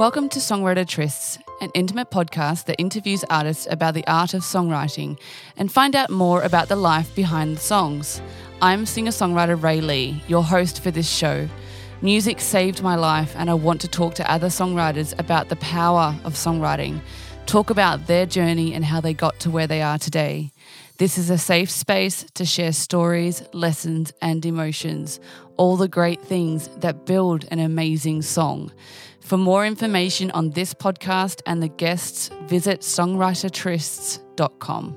Welcome to Songwriter Trysts, an intimate podcast that interviews artists about the art of songwriting and find out more about the life behind the songs. I'm singer songwriter Ray Lee, your host for this show. Music saved my life, and I want to talk to other songwriters about the power of songwriting, talk about their journey and how they got to where they are today. This is a safe space to share stories, lessons, and emotions, all the great things that build an amazing song. For more information on this podcast and the guests, visit songwritertrysts.com.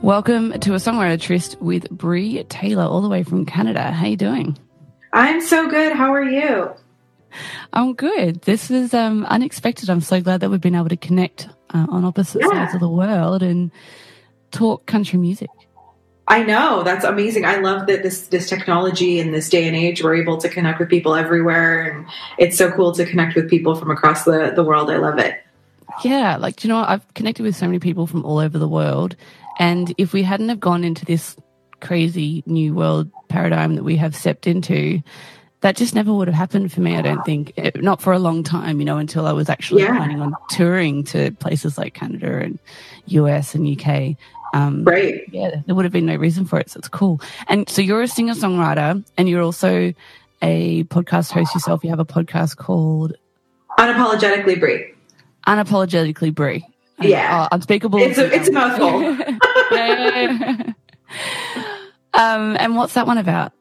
Welcome to a songwriter tryst with Brie Taylor, all the way from Canada. How you doing? I'm so good. How are you? I'm good. This is um, unexpected. I'm so glad that we've been able to connect uh, on opposite yeah. sides of the world and talk country music. I know that's amazing. I love that this this technology in this day and age we're able to connect with people everywhere, and it's so cool to connect with people from across the the world. I love it. Yeah, like you know, I've connected with so many people from all over the world, and if we hadn't have gone into this crazy new world paradigm that we have stepped into, that just never would have happened for me. I don't think, it, not for a long time, you know, until I was actually yeah. planning on touring to places like Canada and US and UK. Um, right. Yeah, there would have been no reason for it. So it's cool. And so you're a singer songwriter and you're also a podcast host yourself. You have a podcast called Unapologetically Brie. Unapologetically Brie. Yeah. Oh, unspeakable. It's a, it's a mouthful. yeah, yeah, yeah. Um, and what's that one about?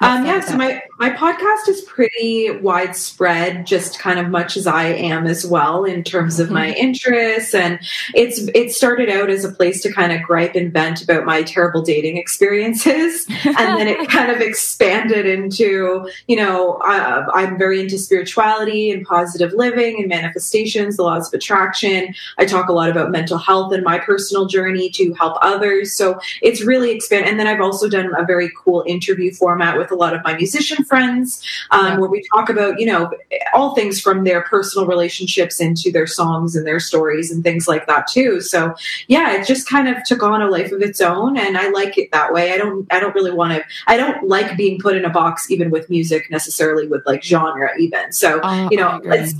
Um, yeah, so my, my podcast is pretty widespread, just kind of much as I am as well in terms of my mm-hmm. interests. And it's it started out as a place to kind of gripe and vent about my terrible dating experiences, and then it kind of expanded into you know uh, I'm very into spirituality and positive living and manifestations, the laws of attraction. I talk a lot about mental health and my personal journey to help others. So it's really expanded. And then I've also done a very cool interview format with a lot of my musician friends, um, yeah. where we talk about, you know, all things from their personal relationships into their songs and their stories and things like that too. So yeah, it just kind of took on a life of its own, and I like it that way. I don't, I don't really want to. I don't like being put in a box, even with music necessarily, with like genre, even. So uh, you know, it's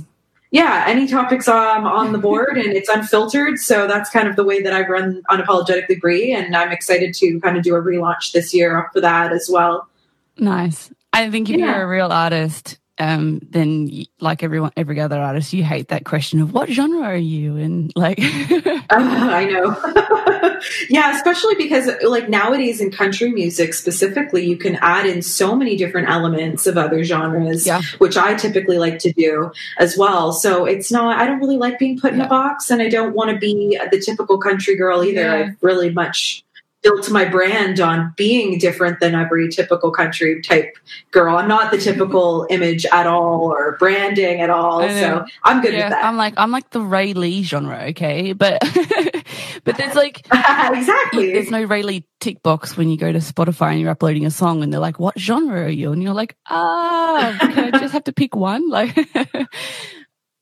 yeah, any topics um, on the board and it's unfiltered. So that's kind of the way that I run Unapologetically Brie. And I'm excited to kind of do a relaunch this year for that as well. Nice. I think if yeah. you're a real artist, um, then like everyone, every other artist, you hate that question of what genre are you? And like, uh, I know. yeah, especially because like nowadays in country music specifically, you can add in so many different elements of other genres, yeah. which I typically like to do as well. So it's not, I don't really like being put in a box and I don't want to be the typical country girl either. Yeah. I really much built my brand on being different than every typical country type girl. I'm not the typical image at all or branding at all. So I'm good yeah, with that. I'm like I'm like the Ray Lee genre, okay? But but there's like exactly there's no Ray Lee tick box when you go to Spotify and you're uploading a song and they're like, What genre are you? And you're like, ah, can I just have to pick one? Like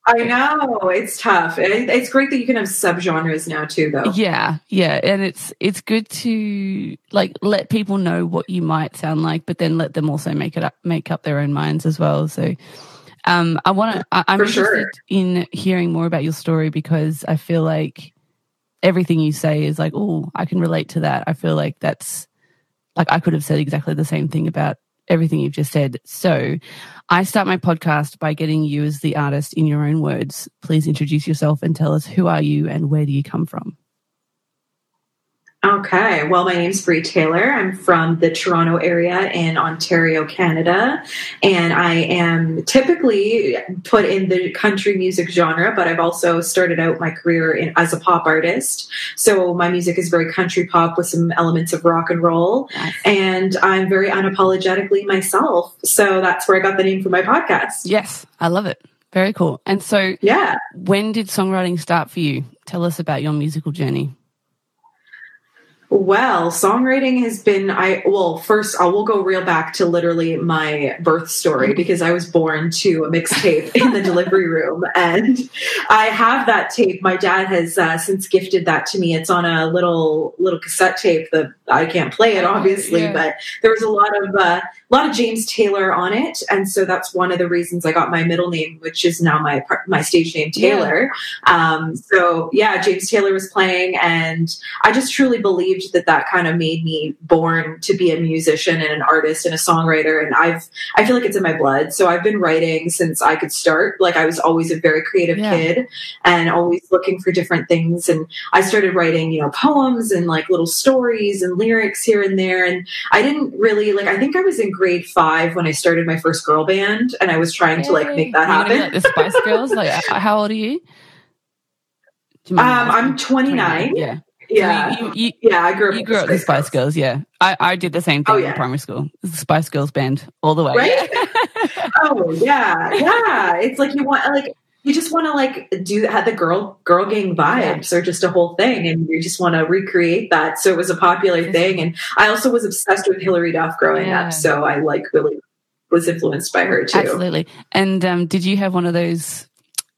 I know it's tough. It's great that you can have subgenres now too, though. Yeah, yeah, and it's it's good to like let people know what you might sound like, but then let them also make it up, make up their own minds as well. So, um, I want to. I'm For interested sure. in hearing more about your story because I feel like everything you say is like, oh, I can relate to that. I feel like that's like I could have said exactly the same thing about everything you've just said. So I start my podcast by getting you as the artist in your own words. Please introduce yourself and tell us who are you and where do you come from? Okay. Well, my name's Brie Taylor. I'm from the Toronto area in Ontario, Canada. And I am typically put in the country music genre, but I've also started out my career in, as a pop artist. So my music is very country pop with some elements of rock and roll. Yes. And I'm very unapologetically myself. So that's where I got the name for my podcast. Yes. I love it. Very cool. And so, yeah. When did songwriting start for you? Tell us about your musical journey. Well, songwriting has been I well, first I will go real back to literally my birth story because I was born to a mixtape in the delivery room and I have that tape. My dad has uh, since gifted that to me. It's on a little little cassette tape that I can't play it obviously, yeah. but there was a lot of uh, a lot of James Taylor on it, and so that's one of the reasons I got my middle name, which is now my my stage name Taylor. Yeah. Um, so yeah, James Taylor was playing, and I just truly believed that that kind of made me born to be a musician and an artist and a songwriter, and I've I feel like it's in my blood. So I've been writing since I could start. Like I was always a very creative yeah. kid, and always looking for different things, and I started writing, you know, poems and like little stories and lyrics here and there, and I didn't really like. I think I was in grade five when I started my first girl band, and I was trying Yay. to like make that happen. Like the Spice Girls. Like, how old are you? you um, I'm 29. 29. Yeah. Yeah, so you, you, yeah, I grew up. You grew up the Spice Girls. Girls, yeah. I, I did the same thing oh, yeah. in primary school. The Spice Girls band all the way. Right? oh yeah, yeah. It's like you want like you just want to like do have the girl girl gang vibes yeah. or just a whole thing and you just want to recreate that so it was a popular thing and i also was obsessed with hilary duff growing yeah. up so i like really was influenced by her too absolutely and um, did you have one of those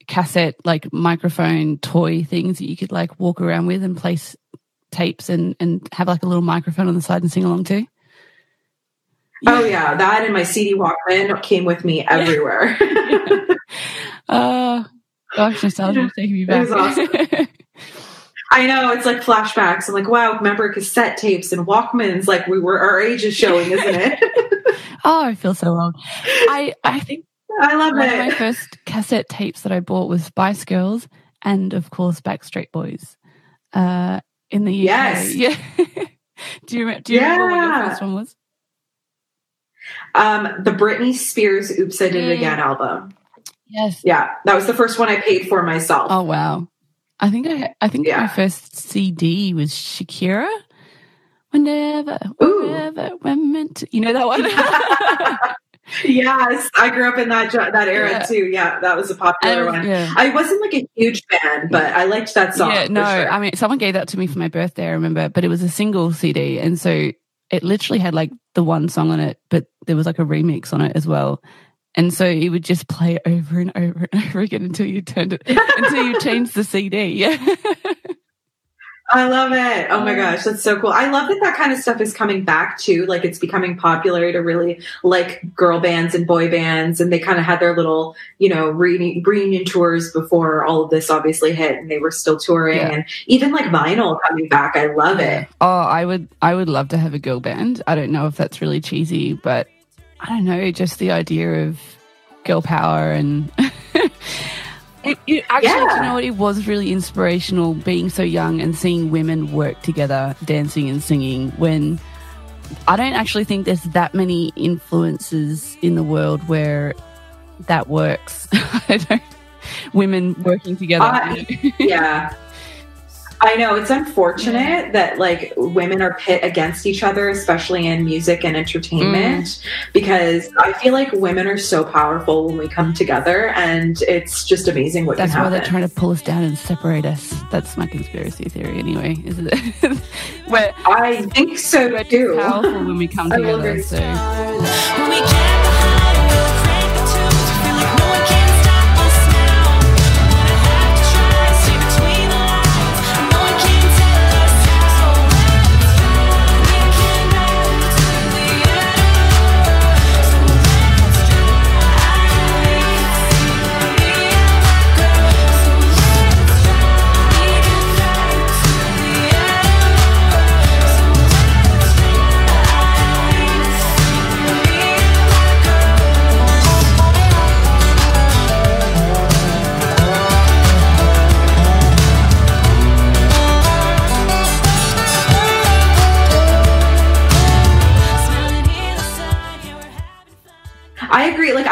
cassette like microphone toy things that you could like walk around with and place tapes and and have like a little microphone on the side and sing along too Oh yeah, that and my CD Walkman came with me everywhere. Uh, gosh, nostalgia taking me back. It was awesome. I know it's like flashbacks. I'm like, wow, remember cassette tapes and Walkmans? Like we were, our age is showing, isn't it? oh, I feel so old. I I think I love one it. Of my first cassette tapes that I bought was Spice Girls and of course Backstreet Boys. Uh, in the UK. Yes. Yeah. do you do you yeah. remember what your first one was? Um, the Britney Spears "Oops, I Did It Again" album. Yes. Yeah, that was the first one I paid for myself. Oh wow. I think I I think yeah. my first CD was Shakira. Whenever, whenever we're meant to, you know that one. yes, I grew up in that that era yeah. too. Yeah, that was a popular one. Yeah. I wasn't like a huge fan, but I liked that song. Yeah, no, sure. I mean, someone gave that to me for my birthday. I remember, but it was a single CD, and so it literally had like the one song on it, but there was like a remix on it as well. And so you would just play over and over and over again until you turned it, until you changed the CD. Yeah. I love it. Oh my gosh, that's so cool. I love that that kind of stuff is coming back too. Like it's becoming popular to really like girl bands and boy bands. And they kind of had their little, you know, reunion tours before all of this obviously hit and they were still touring yeah. and even like vinyl coming back. I love it. Oh, I would, I would love to have a girl band. I don't know if that's really cheesy, but I don't know, just the idea of girl power and. it, it, actually, yeah. you know what? It was really inspirational being so young and seeing women work together, dancing and singing. When I don't actually think there's that many influences in the world where that works. I don't. Women working together. Uh, yeah. I know it's unfortunate yeah. that like women are pit against each other, especially in music and entertainment, mm. because I feel like women are so powerful when we come together, and it's just amazing what That's why they're trying to pull us down and separate us. That's my conspiracy theory, anyway. Isn't it? Where I think so too. Powerful when we come together.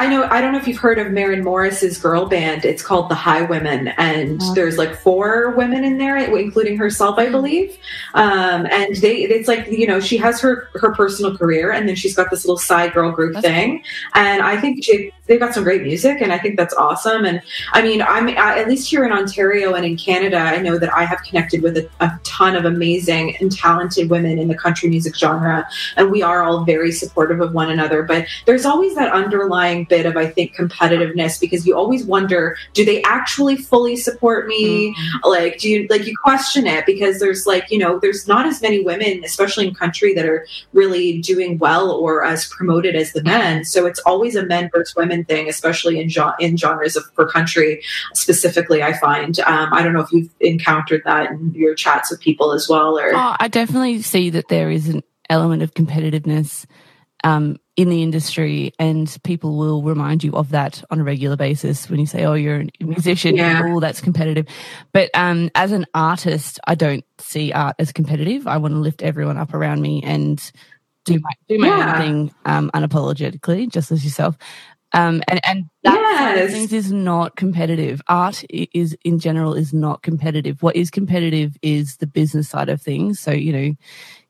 I know I don't know if you've heard of Maren Morris's girl band. It's called the Highwomen, and oh. there's like four women in there, including herself, I believe. Um, and they, it's like you know, she has her her personal career, and then she's got this little side girl group That's thing. Cool. And I think they've got some great music, and I think that's awesome. And I mean, I'm I, at least here in Ontario and in Canada, I know that I have connected with a, a ton of amazing and talented women in the country music genre, and we are all very supportive of one another. But there's always that underlying bit of I think competitiveness because you always wonder, do they actually fully support me? Mm-hmm. Like, do you like you question it because there's like you know there's not as many women, especially in country, that are really doing well or as promoted as the men. So it's always a men versus women thing, especially in in genres of for country specifically. I find um, I don't know if you've encountered that in your chats with people as well, or oh, I definitely see that there is an element of competitiveness. Um, in the industry, and people will remind you of that on a regular basis when you say, "Oh, you're a musician." Yeah. Oh, that's competitive. But um, as an artist, I don't see art as competitive. I want to lift everyone up around me and do my do my yeah. own thing um, unapologetically, just as yourself. Um, and and that yes. things is not competitive. Art is in general is not competitive. What is competitive is the business side of things. So you know,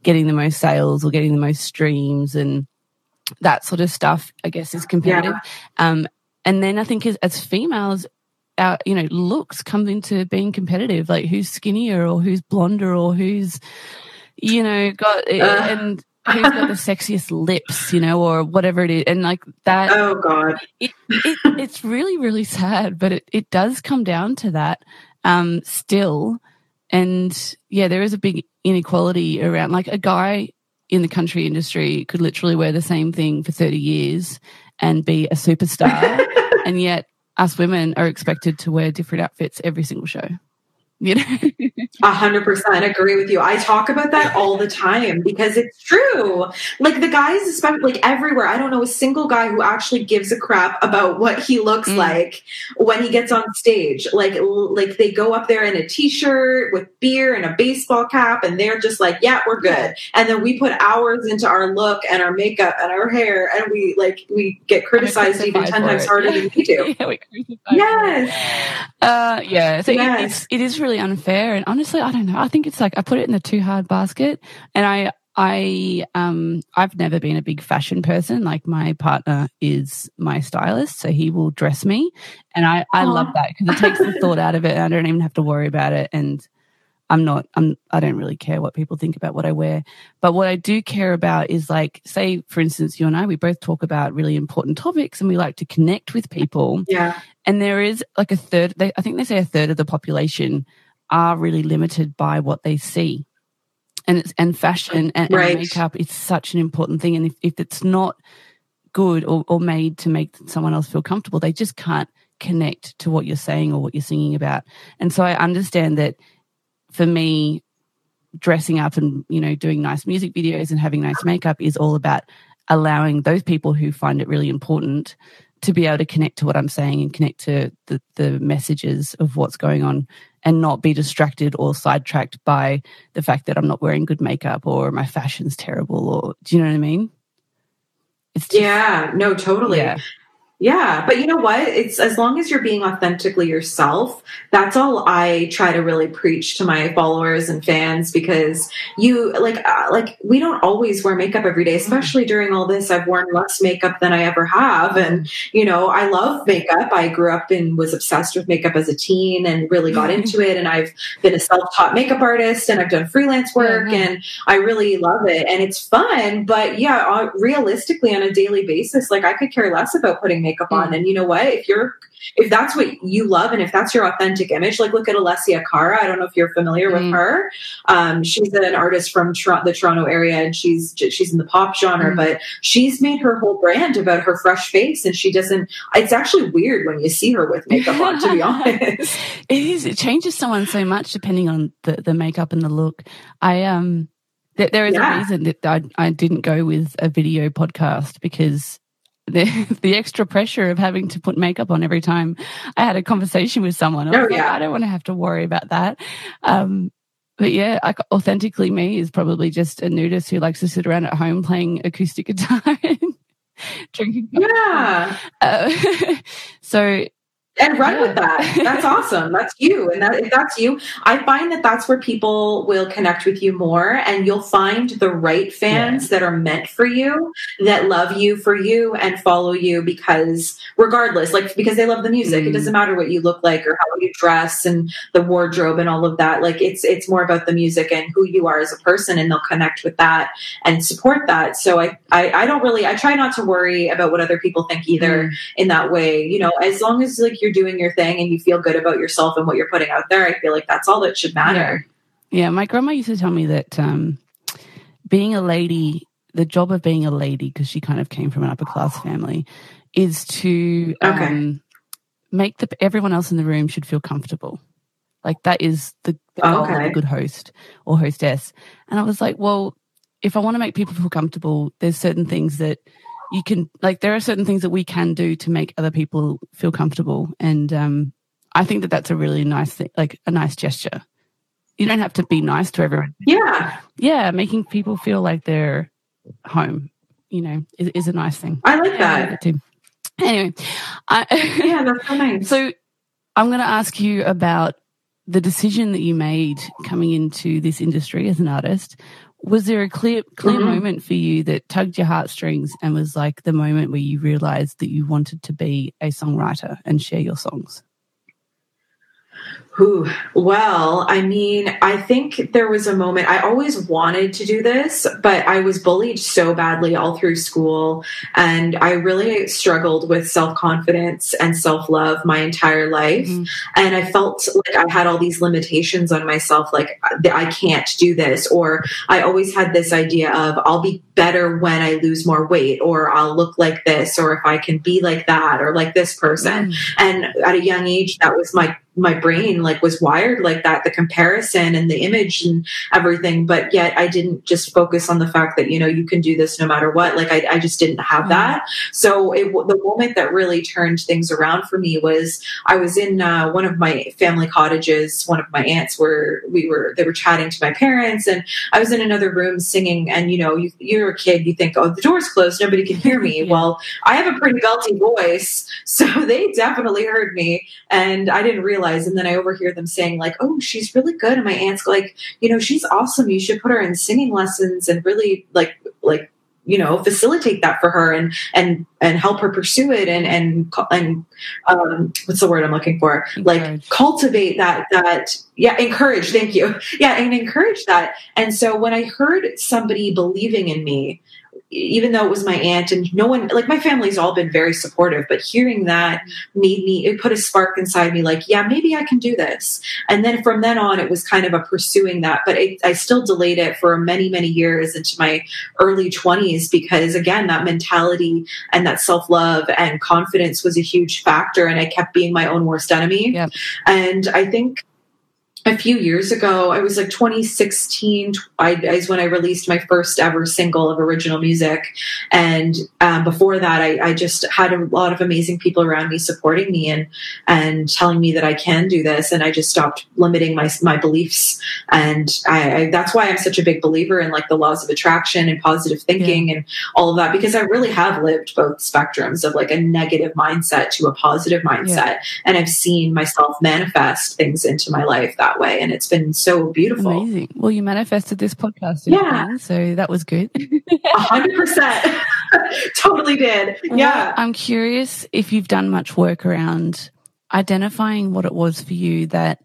getting the most sales or getting the most streams and that sort of stuff. I guess is competitive. Yeah. Um, and then I think as, as females, our you know looks come into being competitive. Like who's skinnier or who's blonder or who's you know got uh. and who's got the sexiest lips, you know, or whatever it is, and like that. Oh God, it, it, it's really really sad, but it it does come down to that um, still, and yeah, there is a big inequality around. Like a guy in the country industry could literally wear the same thing for thirty years and be a superstar, and yet us women are expected to wear different outfits every single show. You know, a hundred percent agree with you. I talk about that all the time because it's true. Like the guys, especially like everywhere. I don't know a single guy who actually gives a crap about what he looks mm. like when he gets on stage. Like, like they go up there in a t-shirt with beer and a baseball cap, and they're just like, "Yeah, we're good." And then we put hours into our look and our makeup and our hair, and we like we get criticized even ten times harder yeah. than we do. yeah, we yes. Uh, yeah. So yes. It, it's, it is really really unfair. And honestly, I don't know. I think it's like I put it in the too hard basket. And I, I, um, I've never been a big fashion person. Like my partner is my stylist, so he will dress me, and I, I love that because it takes the thought out of it. And I don't even have to worry about it. And I'm not, I'm, I don't really care what people think about what I wear. But what I do care about is like, say, for instance, you and I, we both talk about really important topics and we like to connect with people. Yeah. And there is like a third, they, I think they say a third of the population are really limited by what they see. And it's and fashion and, right. and makeup is such an important thing. And if, if it's not good or, or made to make someone else feel comfortable, they just can't connect to what you're saying or what you're singing about. And so I understand that for me, dressing up and you know doing nice music videos and having nice makeup is all about allowing those people who find it really important to be able to connect to what I'm saying and connect to the, the messages of what's going on and not be distracted or sidetracked by the fact that I'm not wearing good makeup or my fashion's terrible or do you know what I mean? It's just, yeah, no, totally. Yeah. Yeah, but you know what? It's as long as you're being authentically yourself, that's all I try to really preach to my followers and fans because you like uh, like we don't always wear makeup every day, especially during all this. I've worn less makeup than I ever have and you know, I love makeup. I grew up and was obsessed with makeup as a teen and really got into it and I've been a self-taught makeup artist and I've done freelance work mm-hmm. and I really love it and it's fun, but yeah, uh, realistically on a daily basis, like I could care less about putting makeup makeup on. And you know what? If you're if that's what you love and if that's your authentic image, like look at Alessia Cara. I don't know if you're familiar mm. with her. Um, she's an artist from the Toronto area and she's she's in the pop genre, mm. but she's made her whole brand about her fresh face and she doesn't. It's actually weird when you see her with makeup on. To be honest, it is. It changes someone so much depending on the the makeup and the look. I um. There is yeah. a reason that I, I didn't go with a video podcast because the the extra pressure of having to put makeup on every time I had a conversation with someone. I oh, yeah. Like, I don't want to have to worry about that. Um, but yeah, like authentically me is probably just a nudist who likes to sit around at home playing acoustic guitar and drinking. Yeah. Uh, so and run yeah. with that. That's awesome. That's you. And that, if that's you, I find that that's where people will connect with you more and you'll find the right fans yeah. that are meant for you, that love you for you and follow you because regardless, like because they love the music, mm. it doesn't matter what you look like or how you dress and the wardrobe and all of that. Like it's, it's more about the music and who you are as a person and they'll connect with that and support that. So I, I, I don't really, I try not to worry about what other people think either mm. in that way. You know, as long as like you're doing your thing and you feel good about yourself and what you're putting out there, I feel like that's all that should matter. Yeah, yeah my grandma used to tell me that um, being a lady, the job of being a lady, because she kind of came from an upper class family, is to okay. um, make the everyone else in the room should feel comfortable. Like that is the, the goal okay. of a good host or hostess. And I was like, well, if I want to make people feel comfortable, there's certain things that you can like there are certain things that we can do to make other people feel comfortable. And um, i think that that's a really nice thing like a nice gesture. You don't have to be nice to everyone. Yeah. Yeah making people feel like they're home you know is, is a nice thing. I like yeah, that anyway I, yeah that's so nice. So i'm going to ask you about the decision that you made coming into this industry as an artist was there a clear clear mm-hmm. moment for you that tugged your heartstrings and was like the moment where you realized that you wanted to be a songwriter and share your songs Well, I mean, I think there was a moment I always wanted to do this, but I was bullied so badly all through school. And I really struggled with self confidence and self love my entire life. Mm-hmm. And I felt like I had all these limitations on myself, like I can't do this. Or I always had this idea of I'll be better when I lose more weight, or I'll look like this, or if I can be like that, or like this person. Mm-hmm. And at a young age, that was my my brain like was wired like that the comparison and the image and everything but yet i didn't just focus on the fact that you know you can do this no matter what like i, I just didn't have mm-hmm. that so it, the moment that really turned things around for me was i was in uh, one of my family cottages one of my aunts were we were they were chatting to my parents and i was in another room singing and you know you, you're a kid you think oh the door's closed nobody can hear me well i have a pretty belty voice so they definitely heard me and i didn't realize realize. And then I overhear them saying, like, oh, she's really good. And my aunt's like, you know, she's awesome. You should put her in singing lessons and really like, like, you know facilitate that for her and and and help her pursue it and and and um what's the word i'm looking for encourage. like cultivate that that yeah encourage thank you yeah and encourage that and so when i heard somebody believing in me even though it was my aunt and no one like my family's all been very supportive but hearing that made me it put a spark inside me like yeah maybe i can do this and then from then on it was kind of a pursuing that but it, i still delayed it for many many years into my early 20s because again that mentality and that self-love and confidence was a huge factor and i kept being my own worst enemy yep. and i think a few years ago, I was like 2016 I, is when I released my first ever single of original music. And um, before that, I, I, just had a lot of amazing people around me supporting me and and telling me that I can do this. And I just stopped limiting my my beliefs. And I, I, that's why I'm such a big believer in like the laws of attraction and positive thinking yeah. and all of that because I really have lived both spectrums of like a negative mindset to a positive mindset, yeah. and I've seen myself manifest things into my life that that way. And it's been so beautiful. Amazing. Well, you manifested this podcast. Yeah. so that was good. A hundred percent. Totally did. Yeah. Well, I'm curious if you've done much work around identifying what it was for you that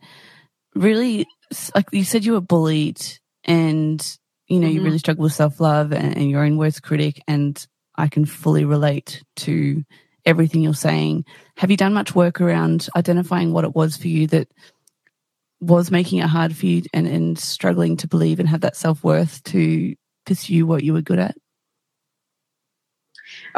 really, like you said, you were bullied and, you know, mm-hmm. you really struggle with self love and, and your own worst critic. And I can fully relate to everything you're saying. Have you done much work around identifying what it was for you that was making it hard for you and, and struggling to believe and have that self worth to pursue what you were good at?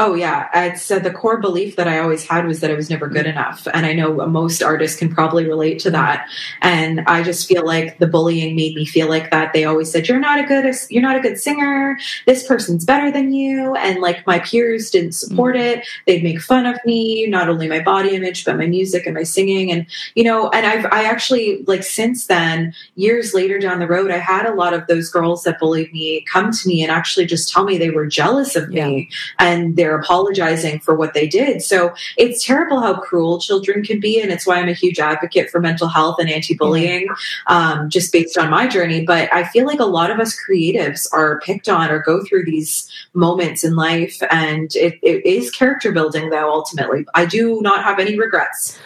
Oh yeah, it's uh, the core belief that I always had was that I was never good enough, and I know most artists can probably relate to that. And I just feel like the bullying made me feel like that. They always said you're not a good you're not a good singer. This person's better than you, and like my peers didn't support mm-hmm. it. They'd make fun of me, not only my body image but my music and my singing, and you know. And I've I actually like since then, years later down the road, I had a lot of those girls that bullied me come to me and actually just tell me they were jealous of yeah. me and they're they're apologizing for what they did. So it's terrible how cruel children can be. And it's why I'm a huge advocate for mental health and anti bullying, um, just based on my journey. But I feel like a lot of us creatives are picked on or go through these moments in life. And it, it is character building, though, ultimately. I do not have any regrets.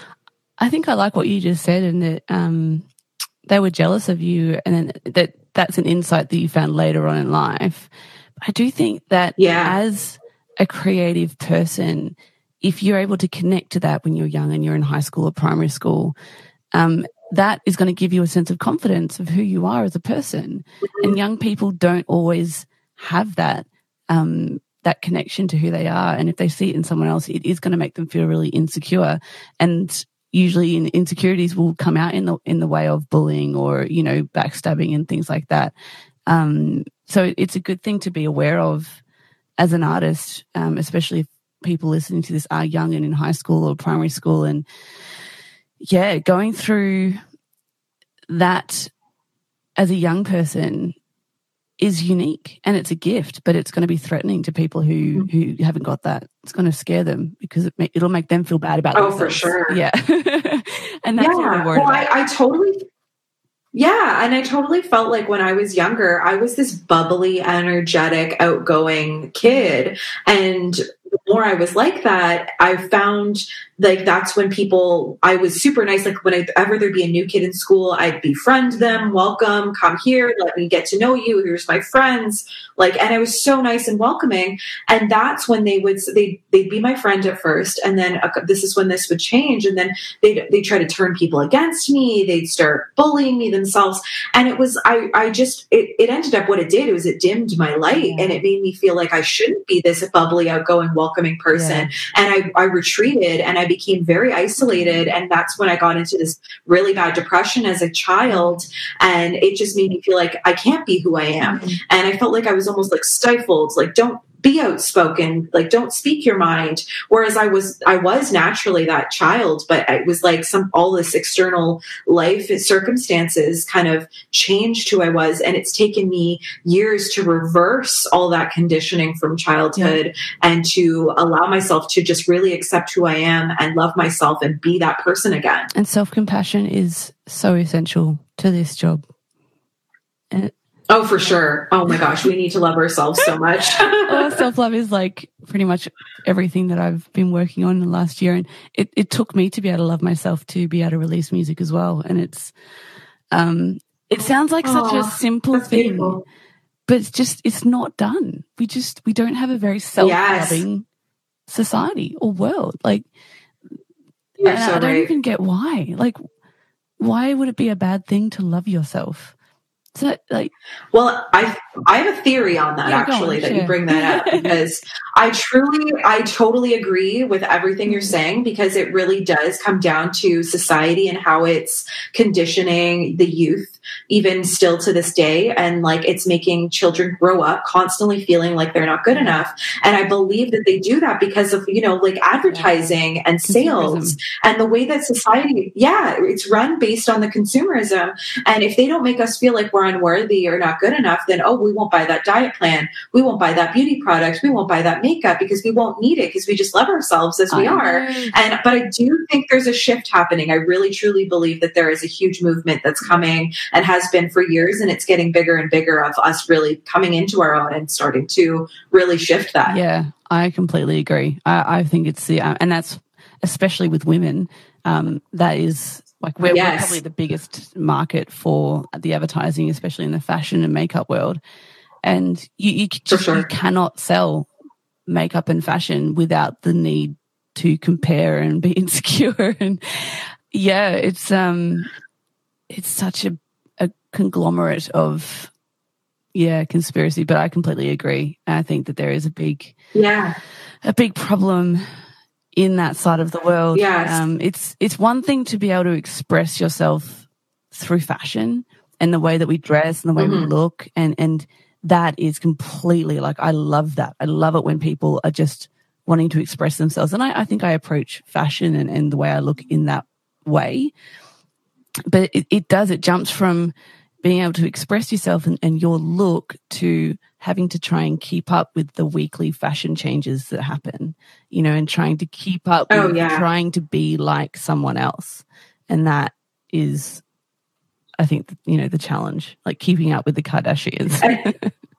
I think I like what you just said, and that um, they were jealous of you, and that that's an insight that you found later on in life. I do think that yeah. as a creative person, if you're able to connect to that when you're young and you're in high school or primary school, um, that is going to give you a sense of confidence of who you are as a person. Mm-hmm. And young people don't always have that um, that connection to who they are. And if they see it in someone else, it is going to make them feel really insecure. And usually insecurities will come out in the in the way of bullying or you know backstabbing and things like that um, so it's a good thing to be aware of as an artist um, especially if people listening to this are young and in high school or primary school and yeah going through that as a young person is unique and it's a gift, but it's going to be threatening to people who mm. who haven't got that. It's going to scare them because it it'll make them feel bad about. It. Oh, themselves. for sure. Yeah, and that's yeah. well, I, I totally. Yeah, and I totally felt like when I was younger, I was this bubbly, energetic, outgoing kid, and the more I was like that, I found like that's when people I was super nice. Like whenever there'd be a new kid in school, I'd befriend them, welcome, come here, let me get to know you. Here's my friends. Like, and I was so nice and welcoming. And that's when they would they they'd be my friend at first, and then uh, this is when this would change, and then they they try to turn people against me. They'd start bullying me themselves, and it was I I just it, it ended up what it did. It was it dimmed my light, and it made me feel like I shouldn't be this bubbly, outgoing, welcoming person. Yeah. And I I retreated, and I became very isolated. And that's when I got into this really bad depression as a child. And it just made me feel like I can't be who I am. Mm-hmm. And I felt like I was almost like stifled, like, don't be outspoken like don't speak your mind. Whereas i was i was naturally that child but it was like some all this external life circumstances kind of changed who i was. And it's taken me years to reverse all that conditioning from childhood yeah. and to allow myself to just really accept who i am and love myself and be that person again. And self-compassion is so essential to this job. And Oh, for sure. Oh my gosh, we need to love ourselves so much. well, self love is like pretty much everything that I've been working on in the last year. And it, it took me to be able to love myself to be able to release music as well. And it's, um, it sounds like such a simple thing, beautiful. but it's just, it's not done. We just, we don't have a very self loving yes. society or world. Like, so I don't right. even get why. Like, why would it be a bad thing to love yourself? So, like, well, I I have a theory on that actually that sure. you bring that up because I truly, I totally agree with everything you're saying because it really does come down to society and how it's conditioning the youth even still to this day. And like it's making children grow up constantly feeling like they're not good enough. And I believe that they do that because of, you know, like advertising yeah. and sales and the way that society, yeah, it's run based on the consumerism. And if they don't make us feel like we're unworthy or not good enough, then, oh, we won't buy that diet plan. We won't buy that beauty product. We won't buy that makeup because we won't need it because we just love ourselves as we are. And, but I do think there's a shift happening. I really truly believe that there is a huge movement that's coming and has been for years and it's getting bigger and bigger of us really coming into our own and starting to really shift that yeah i completely agree i, I think it's the and that's especially with women um, that is like we're, yes. we're, probably the biggest market for the advertising especially in the fashion and makeup world and you, you, just, sure. you cannot sell makeup and fashion without the need to compare and be insecure and yeah it's um it's such a conglomerate of yeah conspiracy but i completely agree. I think that there is a big yeah. a big problem in that side of the world. Yes. Um, it's it's one thing to be able to express yourself through fashion and the way that we dress and the way mm-hmm. we look and and that is completely like i love that. I love it when people are just wanting to express themselves. And i, I think i approach fashion and, and the way i look in that way. But it, it does it jumps from being able to express yourself and, and your look to having to try and keep up with the weekly fashion changes that happen, you know, and trying to keep up oh, with yeah. trying to be like someone else. And that is, I think, you know, the challenge, like keeping up with the Kardashians.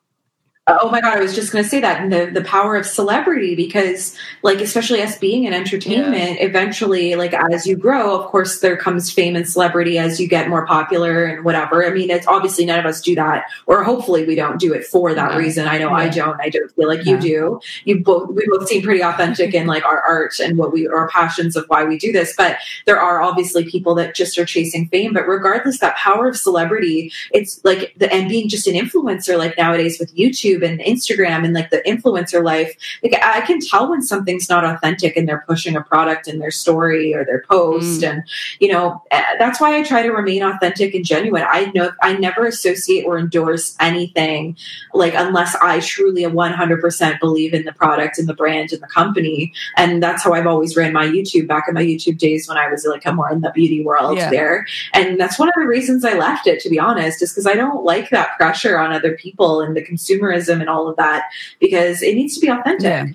Oh my god, I was just going to say that the the power of celebrity because like especially us being in entertainment, yeah. eventually like as you grow, of course there comes fame and celebrity as you get more popular and whatever. I mean, it's obviously none of us do that or hopefully we don't do it for that reason. I know yeah. I don't. I don't feel like yeah. you do. You both we both seem pretty authentic in like our art and what we our passions of why we do this, but there are obviously people that just are chasing fame, but regardless that power of celebrity, it's like the and being just an influencer like nowadays with YouTube YouTube and Instagram and like the influencer life, like I can tell when something's not authentic and they're pushing a product in their story or their post. Mm. And, you know, eh, that's why I try to remain authentic and genuine. I know I never associate or endorse anything like unless I truly 100% believe in the product and the brand and the company. And that's how I've always ran my YouTube back in my YouTube days when I was like more in the beauty world yeah. there. And that's one of the reasons I left it, to be honest, is because I don't like that pressure on other people and the consumerism and all of that because it needs to be authentic. Yeah.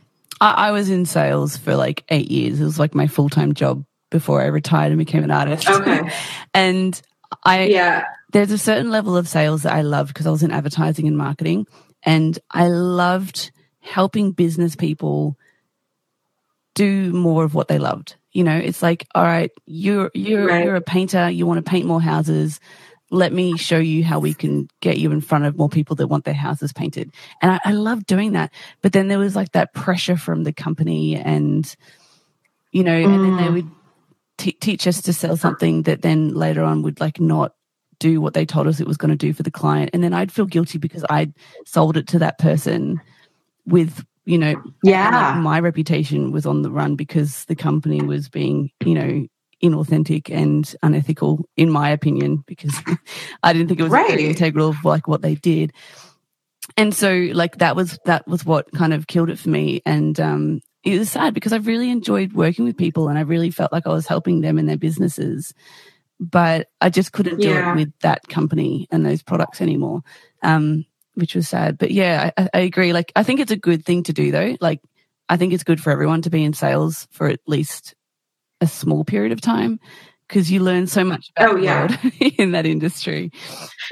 I, I was in sales for like eight years. It was like my full time job before I retired and became an artist. Okay. and I, yeah, there's a certain level of sales that I loved because I was in advertising and marketing and I loved helping business people do more of what they loved. You know, it's like, all right, you're you're right. you're a painter, you want to paint more houses let me show you how we can get you in front of more people that want their houses painted. And I, I love doing that. But then there was like that pressure from the company and, you know, mm. and then they mm. would t- teach us to sell something that then later on would like not do what they told us it was going to do for the client. And then I'd feel guilty because I'd sold it to that person with, you know, yeah, my reputation was on the run because the company was being, you know, inauthentic and unethical, in my opinion, because I didn't think it was right. really integral of like what they did. And so, like that was that was what kind of killed it for me. And um, it was sad because I really enjoyed working with people, and I really felt like I was helping them in their businesses. But I just couldn't do yeah. it with that company and those products anymore, um, which was sad. But yeah, I, I agree. Like, I think it's a good thing to do, though. Like, I think it's good for everyone to be in sales for at least a small period of time because you learn so much about oh, yeah. in that industry.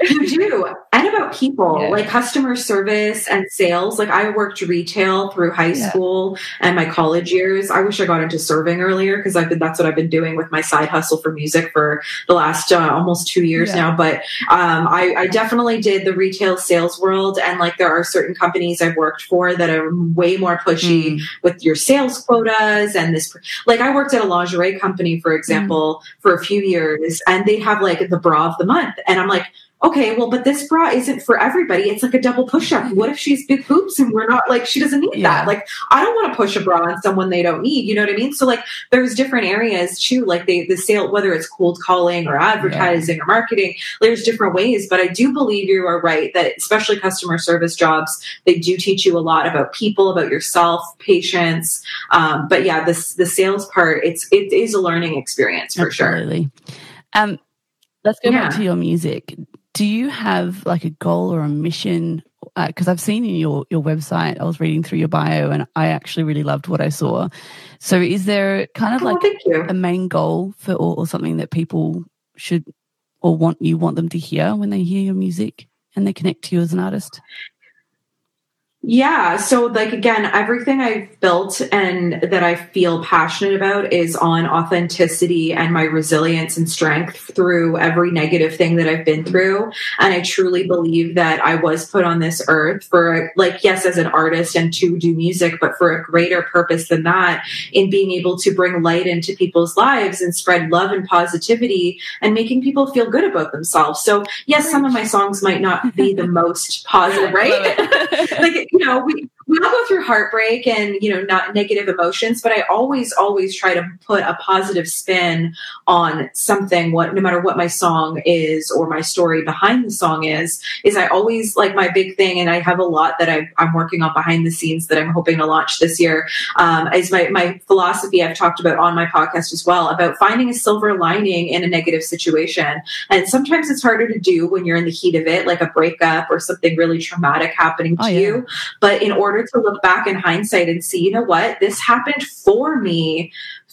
You do. And about people, yeah. like customer service and sales. Like I worked retail through high yeah. school and my college years. I wish I got into serving earlier because I've been that's what I've been doing with my side hustle for music for the last uh, almost two years now. But um, I, I definitely did the retail sales world, and like there are certain companies I've worked for that are way more pushy mm. with your sales quotas and this. Like I worked at a lingerie company, for example, mm. for a few years, and they have like the bra of the month, and I'm like okay, well, but this bra isn't for everybody. It's like a double push up. What if she's big boobs and we're not like, she doesn't need yeah. that? Like, I don't want to push a bra on someone they don't need. You know what I mean? So, like, there's different areas too, like they, the sale, whether it's cold calling or advertising yeah. or marketing, there's different ways. But I do believe you are right that, especially customer service jobs, they do teach you a lot about people, about yourself, patience. Um, but yeah, this, the sales part, it's, it is a learning experience for Absolutely. sure. Um, let's go yeah. back to your music do you have like a goal or a mission? Because uh, I've seen in your your website, I was reading through your bio, and I actually really loved what I saw. So, is there kind of oh, like a main goal for or, or something that people should or want you want them to hear when they hear your music and they connect to you as an artist? Yeah. So, like, again, everything I've built and that I feel passionate about is on authenticity and my resilience and strength through every negative thing that I've been through. And I truly believe that I was put on this earth for, like, yes, as an artist and to do music, but for a greater purpose than that in being able to bring light into people's lives and spread love and positivity and making people feel good about themselves. So, yes, some of my songs might not be the most positive, right? like, you know, we we all go through heartbreak and you know not negative emotions but i always always try to put a positive spin on something what no matter what my song is or my story behind the song is is i always like my big thing and i have a lot that I, am working on behind the scenes that i'm hoping to launch this year um, is my, my philosophy i've talked about on my podcast as well about finding a silver lining in a negative situation and sometimes it's harder to do when you're in the heat of it like a breakup or something really traumatic happening to oh, yeah. you but in order to look back in hindsight and see, you know what, this happened for me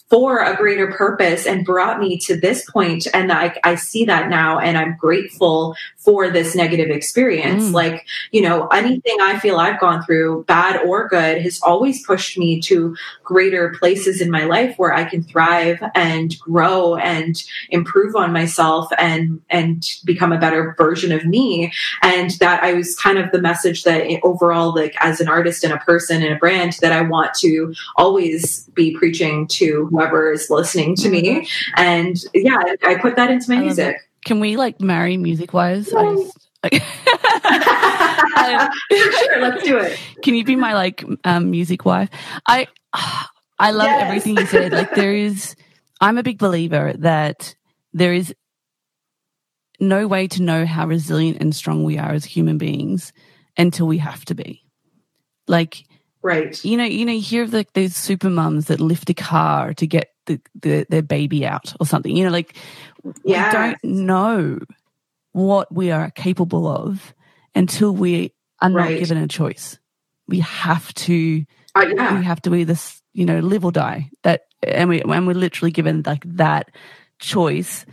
for a greater purpose and brought me to this point and I, I see that now and i'm grateful for this negative experience mm. like you know anything i feel i've gone through bad or good has always pushed me to greater places in my life where i can thrive and grow and improve on myself and and become a better version of me and that i was kind of the message that overall like as an artist and a person and a brand that i want to always be preaching to whoever is listening to me. Mm-hmm. And yeah, I put that into my music. Can we like marry music wise? sure, let's do it. Can you be my like um, music wife? I I love yes. everything you said. Like there is I'm a big believer that there is no way to know how resilient and strong we are as human beings until we have to be. Like Right. You know, you know, you hear of like those super mums that lift a car to get the, the, their baby out or something. You know, like yes. we don't know what we are capable of until we are not right. given a choice. We have to uh, yeah. we have to either, you know, live or die. That and we and we're literally given like that choice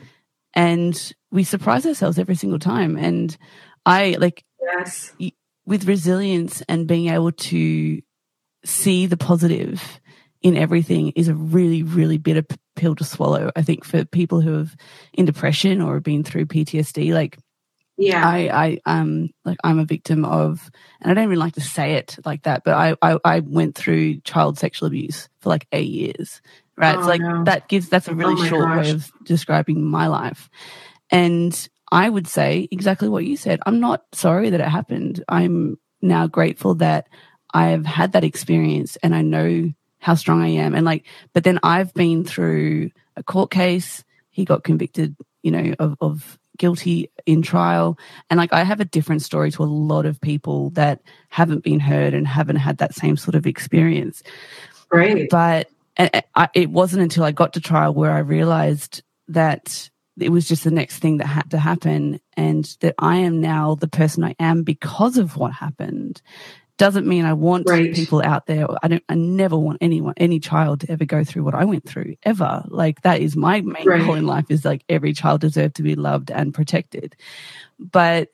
and we surprise ourselves every single time. And I like yes. with resilience and being able to see the positive in everything is a really, really bitter pill to swallow. I think for people who have in depression or have been through PTSD, like yeah, I, I um like I'm a victim of, and I don't even like to say it like that, but I, I, I went through child sexual abuse for like eight years. Right, oh, it's like no. that gives that's a really oh short gosh. way of describing my life, and I would say exactly what you said. I'm not sorry that it happened. I'm now grateful that I've had that experience and I know how strong I am. And like, but then I've been through a court case. He got convicted, you know, of, of guilty in trial. And like, I have a different story to a lot of people that haven't been heard and haven't had that same sort of experience. Right. But eh, eh, it wasn't until I got to trial where I realized that it was just the next thing that had to happen and that I am now the person I am because of what happened doesn't mean I want right. people out there. I don't. I never want anyone, any child, to ever go through what I went through ever. Like that is my main right. goal in life. Is like every child deserves to be loved and protected. But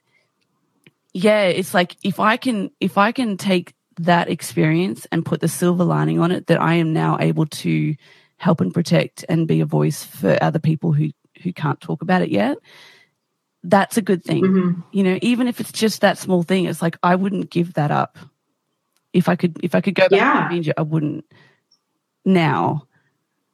yeah, it's like if I can, if I can take that experience and put the silver lining on it, that I am now able to help and protect and be a voice for other people who who can't talk about it yet that's a good thing. Mm-hmm. You know, even if it's just that small thing, it's like I wouldn't give that up. If I could if I could go back yeah. I wouldn't now.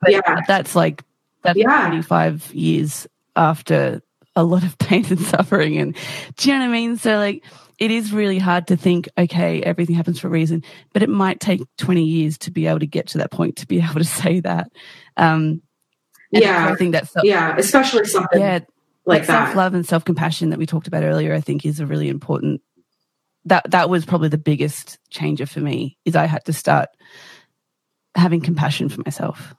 But yeah. that's like that's yeah. 25 years after a lot of pain and suffering and do you know what I mean? So like it is really hard to think, okay, everything happens for a reason, but it might take 20 years to be able to get to that point to be able to say that. Um, yeah, I think that's yeah, especially something yeah, like, self love and self compassion that we talked about earlier, I think is a really important. That that was probably the biggest changer for me. Is I had to start having compassion for myself.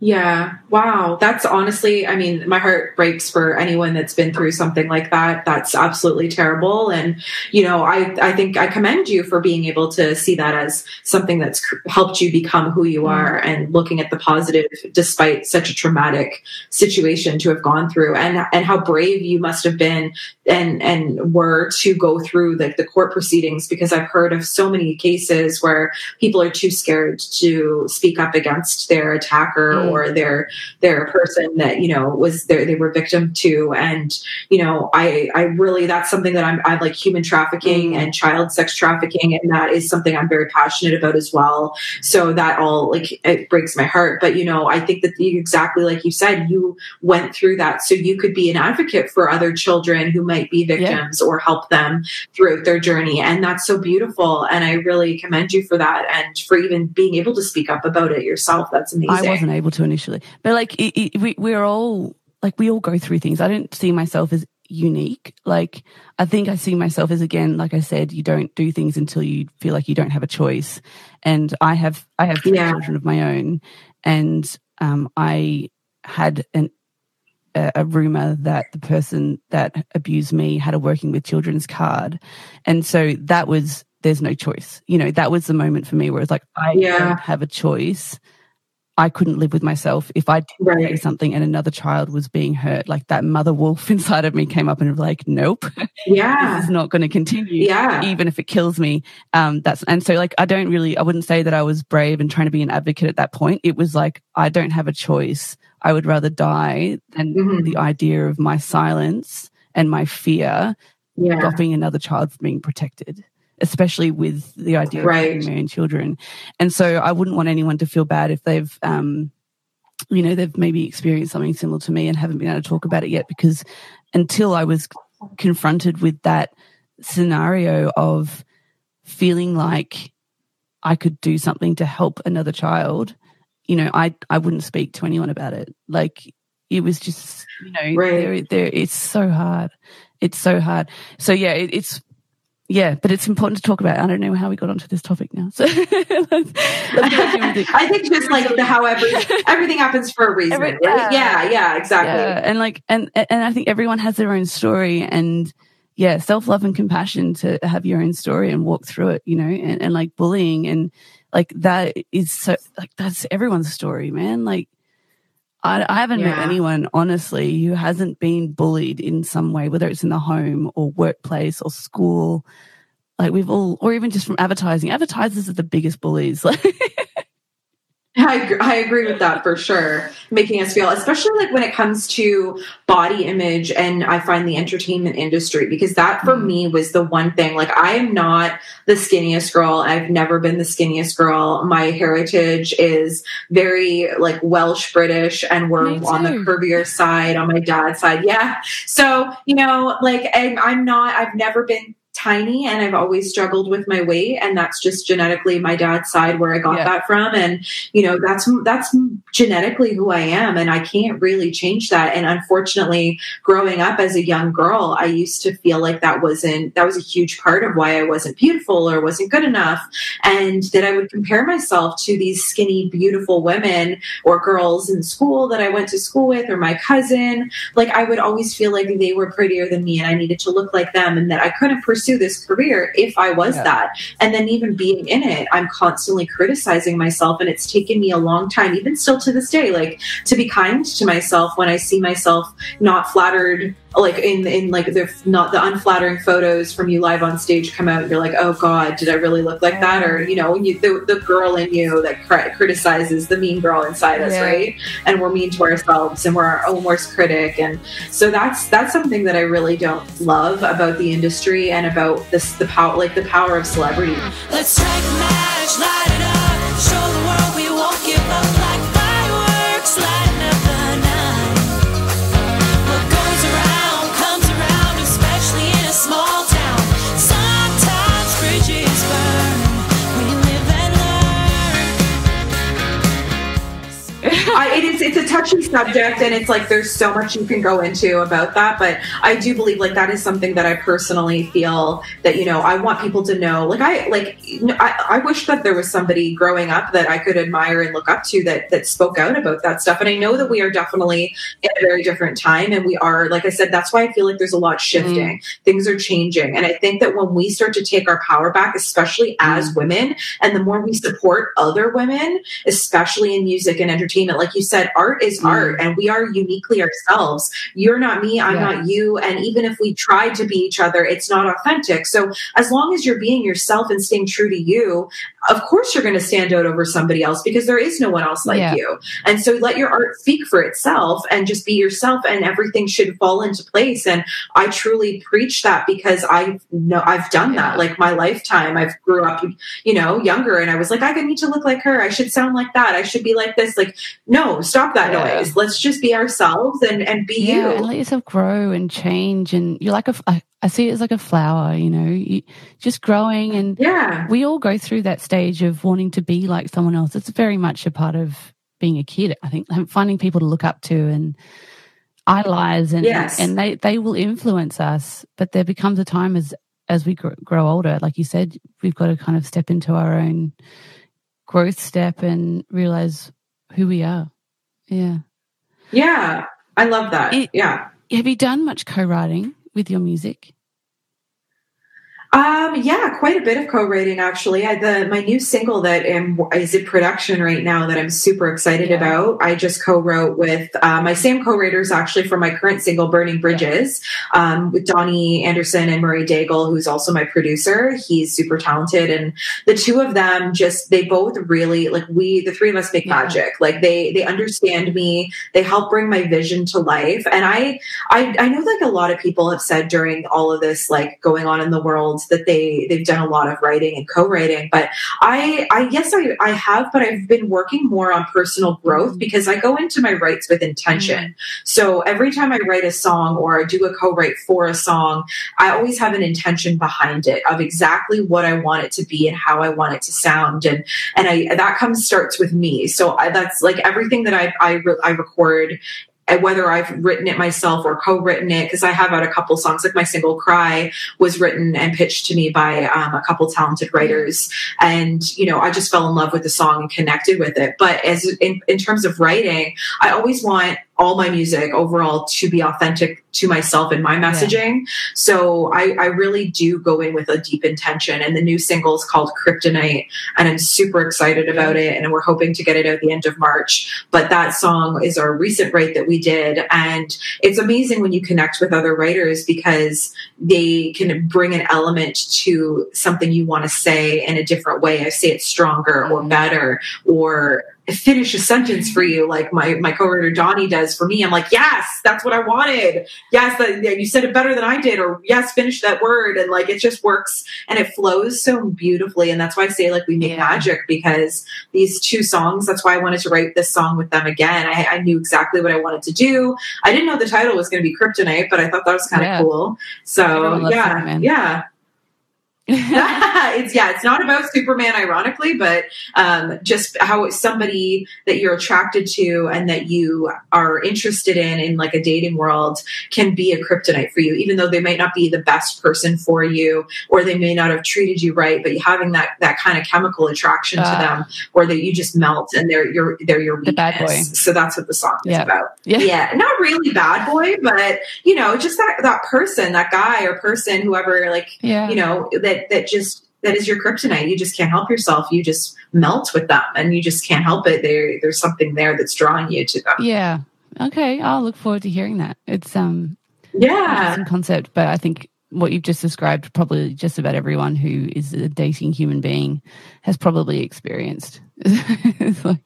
Yeah. Wow. That's honestly, I mean, my heart breaks for anyone that's been through something like that. That's absolutely terrible. And, you know, I, I think I commend you for being able to see that as something that's helped you become who you are mm-hmm. and looking at the positive despite such a traumatic situation to have gone through and, and how brave you must have been and, and were to go through the, the court proceedings because I've heard of so many cases where people are too scared to speak up against their attacker. Or they're they're a person that you know was there they were victim to. And you know i i really that's something that i'm i like human trafficking mm. and child sex trafficking and that is something i'm very passionate about as well. So that all like it breaks my heart. But you know i think that the, exactly like you said you went through that. So you could be an advocate for other children who might be victims yeah. or help them throughout their journey. And that's so beautiful. And i really commend you for that. And for even being able to speak up about it yourself that's amazing. i wasn't able to initially but like it, it, we, we're all like we all go through things i don't see myself as unique. Like, I think I see myself as again, like I said, you don't do things until you feel like you don't have a choice. And I have, I have three yeah. children of my own, and um, I had an a, a rumor that the person that abused me had a working with children's card, and so that was there's no choice. You know, that was the moment for me where it's like I yeah. don't have a choice I couldn't live with myself if I did right. say something and another child was being hurt. Like that mother wolf inside of me came up and was like, nope, yeah, this is not going to continue. Yeah, even if it kills me. Um, that's and so like I don't really, I wouldn't say that I was brave and trying to be an advocate at that point. It was like I don't have a choice. I would rather die than mm-hmm. the idea of my silence and my fear yeah. stopping another child from being protected especially with the idea right. of having own children. And so I wouldn't want anyone to feel bad if they've, um, you know, they've maybe experienced something similar to me and haven't been able to talk about it yet because until I was confronted with that scenario of feeling like I could do something to help another child, you know, I I wouldn't speak to anyone about it. Like it was just, you know, right. there, there, it's so hard. It's so hard. So yeah, it, it's yeah, but it's important to talk about. I don't know how we got onto this topic now. So let's, let's I think just like the however everything happens for a reason, Every, right? Yeah, yeah, yeah exactly. Yeah. And like and and I think everyone has their own story and yeah, self love and compassion to have your own story and walk through it, you know, and, and like bullying and like that is so like that's everyone's story, man. Like I, I haven't yeah. met anyone, honestly, who hasn't been bullied in some way, whether it's in the home or workplace or school. Like we've all, or even just from advertising. Advertisers are the biggest bullies. I, I agree with that for sure. Making us feel, especially like when it comes to body image, and I find the entertainment industry, because that for mm. me was the one thing. Like, I am not the skinniest girl. I've never been the skinniest girl. My heritage is very like Welsh British, and we're on the curvier side on my dad's side. Yeah. So, you know, like, I'm, I'm not, I've never been tiny and I've always struggled with my weight and that's just genetically my dad's side where I got yeah. that from and you know that's that's genetically who I am and I can't really change that and unfortunately growing up as a young girl I used to feel like that wasn't that was a huge part of why I wasn't beautiful or wasn't good enough and that I would compare myself to these skinny beautiful women or girls in school that I went to school with or my cousin like I would always feel like they were prettier than me and I needed to look like them and that I couldn't pursue pursue this career if I was yeah. that. And then even being in it, I'm constantly criticizing myself. And it's taken me a long time, even still to this day, like to be kind to myself when I see myself not flattered like in in like the not the unflattering photos from you live on stage come out you're like oh god did i really look like that? Or you know you, the, the girl in you that cr- criticizes the mean girl inside us yeah. right? And we're mean to ourselves and we're our own worst critic. And so that's that's something that i really don't love about the industry and about this the power like the power of celebrity. Let's strike a match light it up show the world we won't give up it is it's a touchy subject and it's like there's so much you can go into about that but i do believe like that is something that i personally feel that you know i want people to know like i like I, I wish that there was somebody growing up that i could admire and look up to that that spoke out about that stuff and i know that we are definitely in a very different time and we are like i said that's why i feel like there's a lot shifting mm. things are changing and i think that when we start to take our power back especially as mm. women and the more we support other women especially in music and entertainment like like you said, art is mm. art and we are uniquely ourselves. You're not me, I'm not you. And even if we try to be each other, it's not authentic. So as long as you're being yourself and staying true to you, of course you're going to stand out over somebody else because there is no one else like yeah. you. And so let your art speak for itself and just be yourself and everything should fall into place. And I truly preach that because I know I've done yeah. that. Like my lifetime, I've grew up, you know, younger and I was like, I need to look like her. I should sound like that. I should be like this. Like, no, stop that yeah. noise. Let's just be ourselves and, and be you. And let yourself grow and change. And you're like a, I see it as like a flower, you know, you, just growing. And yeah, we all go through that stage of wanting to be like someone else. It's very much a part of being a kid. I think finding people to look up to and idolize, and yes. and they they will influence us. But there becomes a time as as we grow older, like you said, we've got to kind of step into our own growth step and realize who we are. Yeah. Yeah. I love that. It, yeah. Have you done much co writing? With your music? Um, yeah, quite a bit of co-writing actually. I, the my new single that am, is in production right now that I'm super excited yeah. about. I just co-wrote with uh, my same co-writers actually for my current single "Burning Bridges" um, with Donnie Anderson and Murray Daigle, who's also my producer. He's super talented, and the two of them just they both really like we the three of us make yeah. magic. Like they they understand me. They help bring my vision to life, and I I I know like a lot of people have said during all of this like going on in the world that they they've done a lot of writing and co-writing but i i yes i i have but i've been working more on personal growth mm-hmm. because i go into my writes with intention mm-hmm. so every time i write a song or i do a co-write for a song i always have an intention behind it of exactly what i want it to be and how i want it to sound and and i that comes starts with me so I, that's like everything that i i, I record whether I've written it myself or co-written it, because I have had a couple songs, like my single "Cry" was written and pitched to me by um, a couple talented writers, and you know I just fell in love with the song and connected with it. But as in, in terms of writing, I always want all my music overall to be authentic to myself and my messaging. Yeah. So I, I, really do go in with a deep intention. And the new single is called Kryptonite, and I'm super excited about it. And we're hoping to get it out the end of March. But that song is our recent write that we did. And it's amazing when you connect with other writers because they can bring an element to something you want to say in a different way. I say it stronger or mm-hmm. better or finish a sentence for you like my my co-writer Donnie does for me. I'm like, yes, that's what I wanted. Yes, that, you said it better than I did, or yes, finish that word, and like it just works and it flows so beautifully. And that's why I say like we make yeah. magic because these two songs. That's why I wanted to write this song with them again. I, I knew exactly what I wanted to do. I didn't know the title was going to be Kryptonite, but I thought that was kind of yeah. cool. So yeah, yeah. It's yeah, it's not about Superman, ironically, but um, just how somebody that you're attracted to and that you are interested in in like a dating world can be a kryptonite for you, even though they might not be the best person for you or they may not have treated you right, but having that that kind of chemical attraction uh, to them, or that you just melt and they're your they're your weakness. The bad boy. So that's what the song yeah. is about. Yeah. yeah, not really bad boy, but you know, just that that person, that guy or person, whoever, like yeah. you know that that just that is your kryptonite. You just can't help yourself. You just melt with them, and you just can't help it. There, there's something there that's drawing you to them. Yeah. Okay. I'll look forward to hearing that. It's um, yeah, concept, but I think what you've just described, probably just about everyone who is a dating human being has probably experienced. like,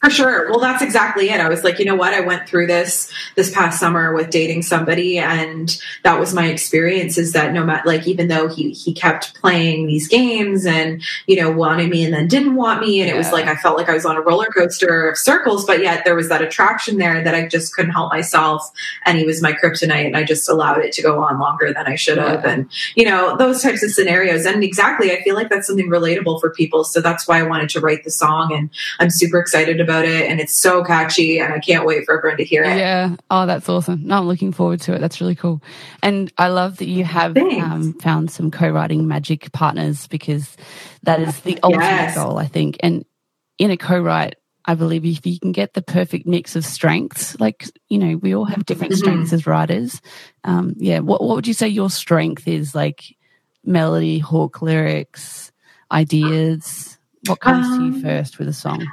for sure. Well, that's exactly it. I was like, you know what? I went through this this past summer with dating somebody, and that was my experience. Is that no matter, like, even though he he kept playing these games and you know wanted me and then didn't want me, and yeah. it was like I felt like I was on a roller coaster of circles, but yet there was that attraction there that I just couldn't help myself, and he was my kryptonite, and I just allowed it to go on longer than I should have, yeah. and you know those types of scenarios. And exactly, I feel like that's something relatable for people. So that's why I wanted to write the song, and I'm super excited about it and it's so catchy and I can't wait for everyone to hear it. Yeah. Oh, that's awesome. No, I'm looking forward to it. That's really cool. And I love that you have um, found some co-writing magic partners because that is the ultimate yes. goal, I think. And in a co-write, I believe if you can get the perfect mix of strengths, like, you know, we all have different mm-hmm. strengths as writers. Um, yeah. What, what would you say your strength is like melody, hook, lyrics, ideas? What comes um, to you um, first with a song?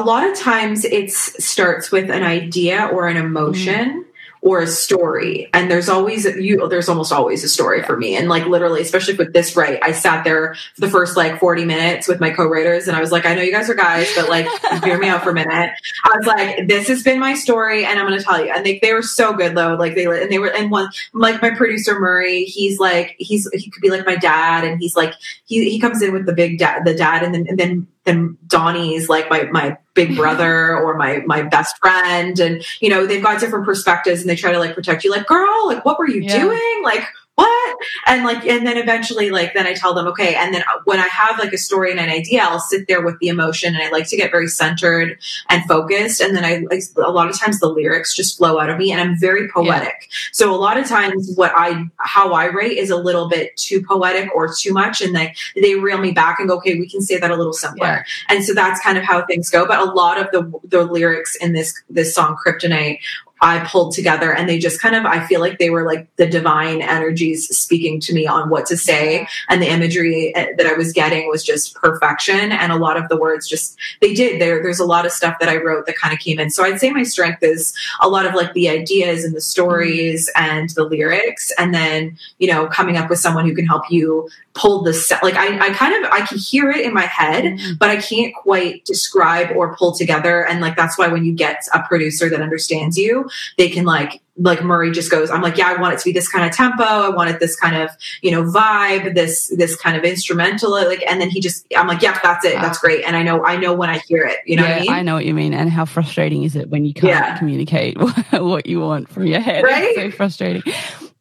A lot of times it starts with an idea or an emotion. Mm. or a story. And there's always you there's almost always a story for me. And like literally, especially with this right, I sat there for the first like 40 minutes with my co-writers and I was like, I know you guys are guys, but like hear me out for a minute. I was like, this has been my story and I'm gonna tell you. And they, they were so good though. Like they and they were and one like my producer Murray, he's like he's he could be like my dad and he's like he he comes in with the big dad the dad and then and then then Donnie's like my my big brother or my my best friend. And you know they've got different perspectives and they try to like protect you. Like girl like what were you yeah. doing? Like what and like and then eventually like then i tell them okay and then uh, when i have like a story and an idea i'll sit there with the emotion and i like to get very centered and focused and then i a lot of times the lyrics just flow out of me and i'm very poetic yeah. so a lot of times what i how i write is a little bit too poetic or too much and they they reel me back and go okay we can say that a little simpler yeah. and so that's kind of how things go but a lot of the the lyrics in this this song kryptonite I pulled together and they just kind of, I feel like they were like the divine energies speaking to me on what to say. And the imagery eh, that I was getting was just perfection. And a lot of the words just, they did there. There's a lot of stuff that I wrote that kind of came in. So I'd say my strength is a lot of like the ideas and the stories and the lyrics. And then, you know, coming up with someone who can help you pull the set. Like I, I kind of, I can hear it in my head, mm-hmm. but I can't quite describe or pull together. And like, that's why when you get a producer that understands you, they can like like Murray just goes, I'm like, yeah, I want it to be this kind of tempo. I want it this kind of, you know, vibe, this, this kind of instrumental. Like, and then he just, I'm like, yeah, that's it. That's great. And I know, I know when I hear it, you know yeah, I, mean? I know what you mean. And how frustrating is it when you can't yeah. communicate what you want from your head? Right? It's so frustrating.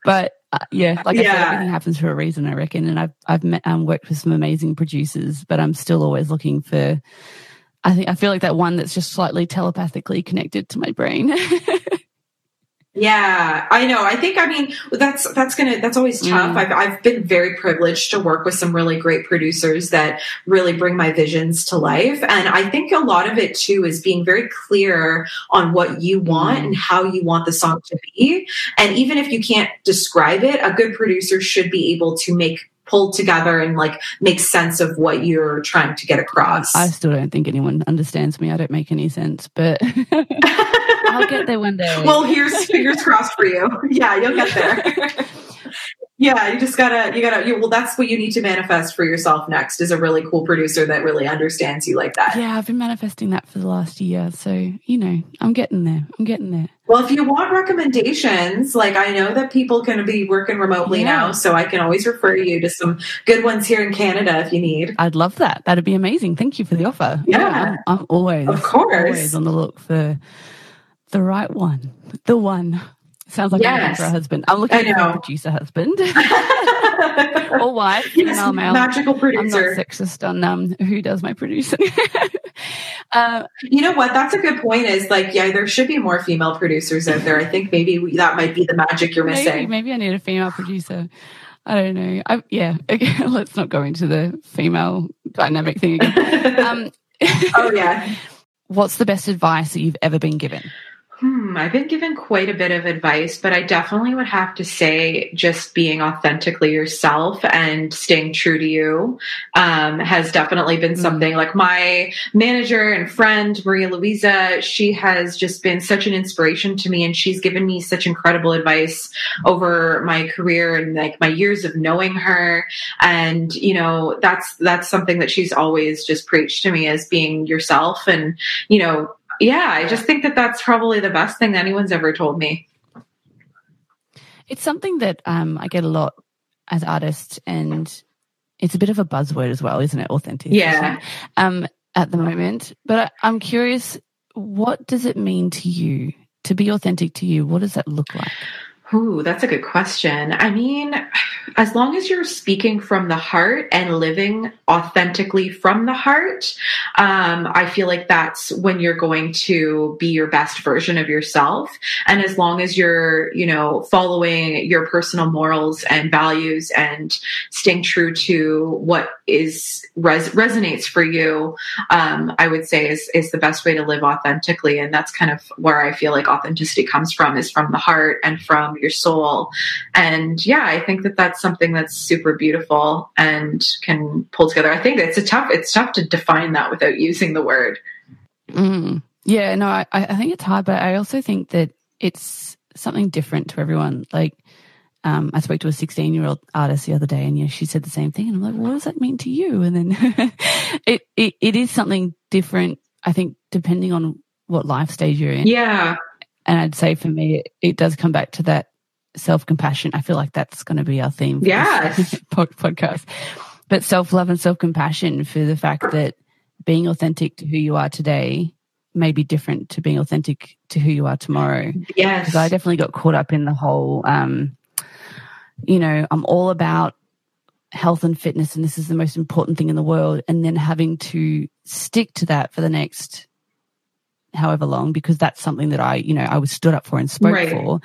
But uh, yeah, like I yeah. said, everything happens for a reason, I reckon. And I've, I've met, um, worked with some amazing producers, but I'm still always looking for, I think I feel like that one that's just slightly telepathically connected to my brain. Yeah, I know. I think, I mean, that's, that's gonna, that's always tough. Mm. I've, I've been very privileged to work with some really great producers that really bring my visions to life. And I think a lot of it too is being very clear on what you want mm. and how you want the song to be. And even if you can't describe it, a good producer should be able to make pull together and like make sense of what you're trying to get across. I still don't think anyone understands me. I don't make any sense, but I'll get there one day. Well, here's fingers crossed for you. Yeah, you'll get there. yeah, you just gotta, you gotta, you, well, that's what you need to manifest for yourself next is a really cool producer that really understands you like that. Yeah, I've been manifesting that for the last year. So, you know, I'm getting there. I'm getting there. Well, if you want recommendations, like I know that people can be working remotely yeah. now, so I can always refer you to some good ones here in Canada if you need. I'd love that. That'd be amazing. Thank you for the offer. Yeah, yeah I'm, I'm, always, of course, always on the look for the right one, the one. Sounds like yes. For a husband. I'm looking for a producer husband or wife, yes, female, male. Magical producer. I'm not sexist on um, who does my producing. uh, you know what? That's a good point. Is like, yeah, there should be more female producers out there. I think maybe we, that might be the magic you're missing. Maybe, maybe I need a female producer. I don't know. I, yeah, okay, let's not go into the female dynamic thing again. Um, oh yeah. What's the best advice that you've ever been given? Hmm, I've been given quite a bit of advice, but I definitely would have to say just being authentically yourself and staying true to you um, has definitely been mm-hmm. something. Like my manager and friend, Maria Louisa, she has just been such an inspiration to me, and she's given me such incredible advice over my career and like my years of knowing her. And you know, that's that's something that she's always just preached to me as being yourself, and you know yeah, I just think that that's probably the best thing anyone's ever told me. It's something that um, I get a lot as artists, and it's a bit of a buzzword as well, isn't it? Authentic. Yeah. Um, at the moment, but I, I'm curious, what does it mean to you to be authentic to you? What does that look like? Ooh, that's a good question. I mean, as long as you're speaking from the heart and living authentically from the heart, um, I feel like that's when you're going to be your best version of yourself. And as long as you're, you know, following your personal morals and values and staying true to what is res- resonates for you, um, I would say is is the best way to live authentically. And that's kind of where I feel like authenticity comes from is from the heart and from your soul. And yeah, I think that that's something that's super beautiful and can pull together. I think it's a tough, it's tough to define that without using the word. Mm. Yeah, no, I, I think it's hard, but I also think that it's something different to everyone. Like, um, I spoke to a 16 year old artist the other day and, you know, she said the same thing. And I'm like, what does that mean to you? And then it, it, it is something different, I think, depending on what life stage you're in. Yeah. And I'd say for me, it, it does come back to that self compassion. I feel like that's going to be our theme. For yes. podcast. But self love and self compassion for the fact that being authentic to who you are today may be different to being authentic to who you are tomorrow. Yes. Because I definitely got caught up in the whole, um, you know, I'm all about health and fitness and this is the most important thing in the world. And then having to stick to that for the next however long because that's something that I, you know, I was stood up for and spoke right. for.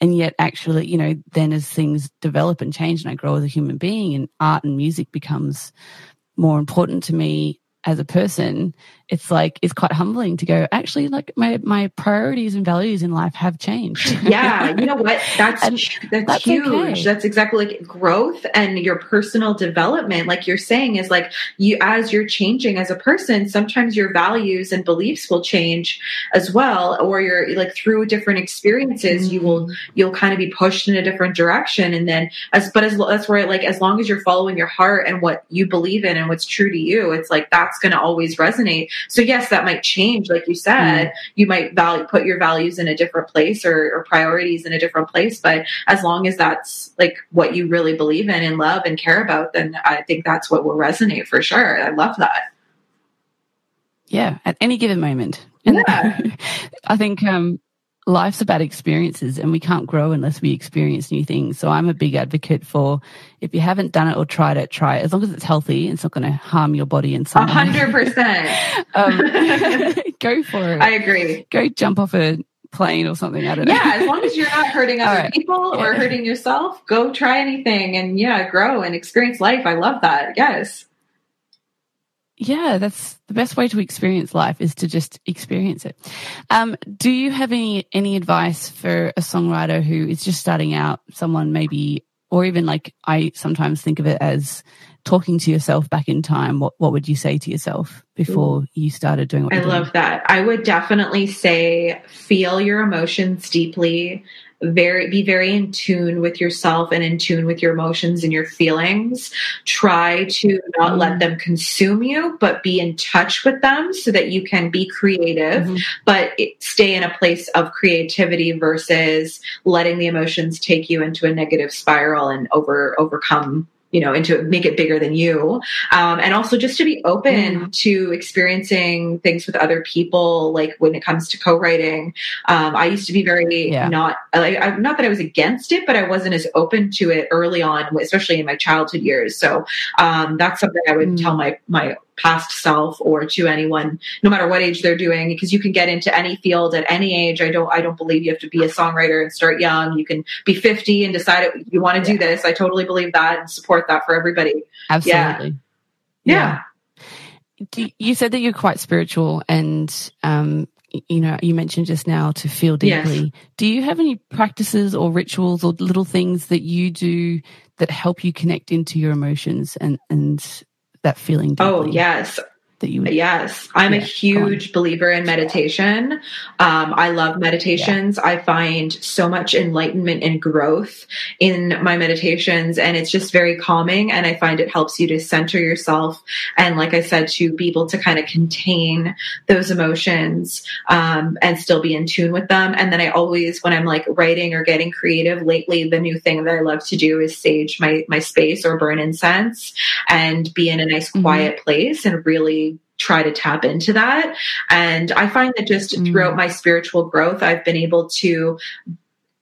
And yet actually, you know, then as things develop and change and I grow as a human being and art and music becomes more important to me, as a person, it's like it's quite humbling to go. Actually, like my my priorities and values in life have changed. yeah, you know what? That's that's, that's, huge. Okay. That's exactly like growth and your personal development. Like you're saying, is like you as you're changing as a person. Sometimes your values and beliefs will change as well, or you're like through different experiences, mm-hmm. you will mm-hmm. you'll kind of be pushed in a different direction. And then as but as that's where like as long as you're following your heart and what you believe in and what's true to you, it's like that's that's going to always resonate. So yes, that might change. Like you said, mm. you might value, put your values in a different place or, or priorities in a different place. But as long as that's like what you really believe in and love and care about, then I think that's what will resonate for sure. I love that. Yeah, at any given moment. And yeah. I think um, life's about experiences and we can't grow unless we experience new things. So I'm a big advocate for if you haven't done it or tried it, try it. As long as it's healthy, it's not going to harm your body in some way. hundred percent. Um, go for it. I agree. Go jump off a plane or something. I don't know. Yeah, as long as you're not hurting other right. people or yeah. hurting yourself, go try anything and yeah, grow and experience life. I love that. Yes yeah, that's the best way to experience life is to just experience it. Um, do you have any any advice for a songwriter who is just starting out? Someone maybe, or even like I sometimes think of it as talking to yourself back in time. What what would you say to yourself before you started doing what? I love that. I would definitely say feel your emotions deeply very be very in tune with yourself and in tune with your emotions and your feelings try to not mm-hmm. let them consume you but be in touch with them so that you can be creative mm-hmm. but stay in a place of creativity versus letting the emotions take you into a negative spiral and over overcome you know, and to make it bigger than you. Um, and also just to be open mm. to experiencing things with other people, like when it comes to co-writing. Um, I used to be very yeah. not, like, I, not that I was against it, but I wasn't as open to it early on, especially in my childhood years. So um, that's something I would mm. tell my my past self or to anyone no matter what age they're doing because you can get into any field at any age. I don't i don't believe you have to be a songwriter and start young. You can be 50 and decide you want to do this. I totally believe that and support that for everybody. Absolutely. Yeah, yeah. you said that you're quite spiritual and um you know you mentioned just now to feel deeply. Yes. do you have any practices or rituals or little things that you do that help you connect into your emotions and and that feeling oh yes that you would, yes i'm yeah, a huge believer in meditation um, i love meditations yeah. i find so much enlightenment and growth in my meditations and it's just very calming and i find it helps you to center yourself and like i said to be able to kind of contain those emotions um, and still be in tune with them and then i always when i'm like writing or getting creative lately the new thing that i love to do is sage my my space or burn incense and be in a nice mm-hmm. quiet mm-hmm. place and really try to tap into that. And I find that just mm. throughout my spiritual growth, I've been able to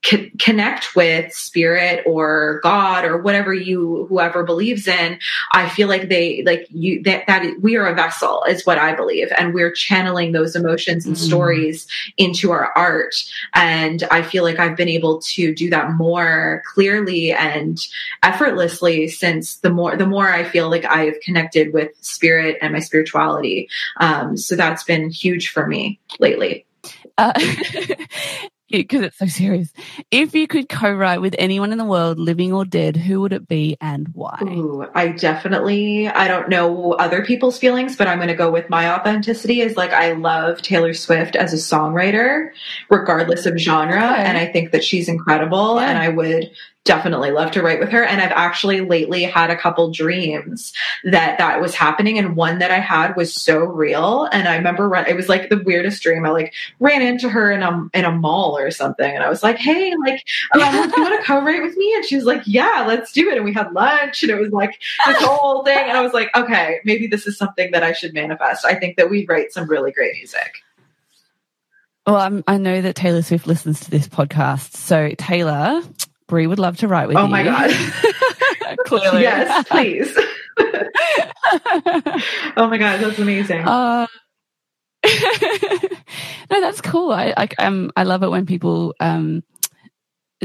co- connect with spirit or God or whatever you whoever believes in, I feel like they like you that that we are a vessel is what I believe, and we're channeling those emotions and mm-hmm. stories into our art. And I feel like I've been able to do that more clearly and effortlessly since the more the more I feel like I've connected with spirit and my spirituality. Um, so that's been huge for me lately. Uh, because it's so serious. If you could co-write with anyone in the world, living or dead, who would it be and why? Ooh, I definitely, I don't know other people's feelings, but I'm going to go with my authenticity is like, I love Taylor Swift as a songwriter, regardless of genre. Okay. And I think that she's incredible. Yeah. And I would definitely love to write with her. And I've actually lately had a couple dreams that that was happening. And one that I had was so real. And I remember run, it was like the weirdest dream. I like ran into her in a, in a mall or something. And I was like, Hey, like, um, you want to co-write with me? And she was like, yeah, let's do it. And we had lunch and it was like this whole thing. And I was like, okay, maybe this is something that I should manifest. I think that we write some really great music. Well, I'm, i know that Taylor Swift listens to this podcast. So, Taylor, Brie would love to write with oh you. Oh my God. Clearly. Yes, please. oh my God, that's amazing. Uh, no, that's cool. I, I, um, I love it when people, um,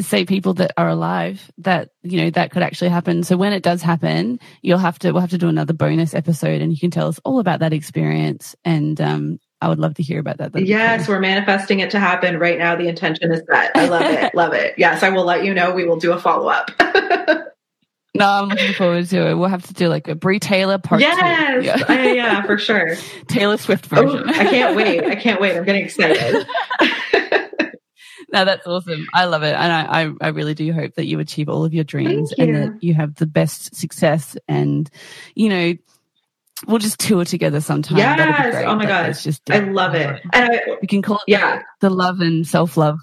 say people that are alive that you know that could actually happen so when it does happen you'll have to we'll have to do another bonus episode and you can tell us all about that experience and um I would love to hear about that. That'd yes, we're manifesting it to happen right now. The intention is set. I love it. love it. Yes, I will let you know. We will do a follow up. no, I'm looking forward to it. We'll have to do like a Brie Taylor part yes, Yeah. uh, yeah, for sure. Taylor Swift version. Oh, I can't wait. I can't wait. I'm getting excited. no, that's awesome. I love it. And I, I, I, really do hope that you achieve all of your dreams you. and that you have the best success and, you know, we'll just tour together sometime. Yes. Oh my god. It's just I love it. And I, we can call it yeah. the, the love and self love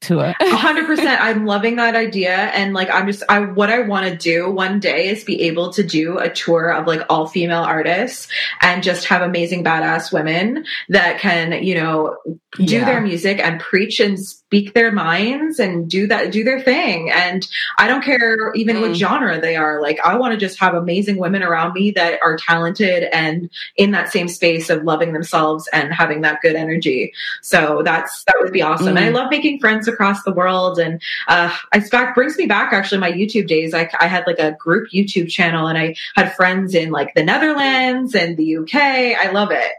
tour. Hundred percent. I'm loving that idea. And like, I'm just, I, what I want to do one day is be able to do a tour of like all female artists and just have amazing badass women that can, you know, do yeah. their music and preach and speak their minds and do that, do their thing. And I don't care even mm. what genre they are. Like, I want to just have amazing women around me that are talented and in that same space of loving themselves and having that good energy. So that's, that would be awesome. Mm. And I mm. love making friends across the world. And, uh, I back brings me back actually my YouTube days. I, I had like a group YouTube channel and I had friends in like the Netherlands and the UK. I love it.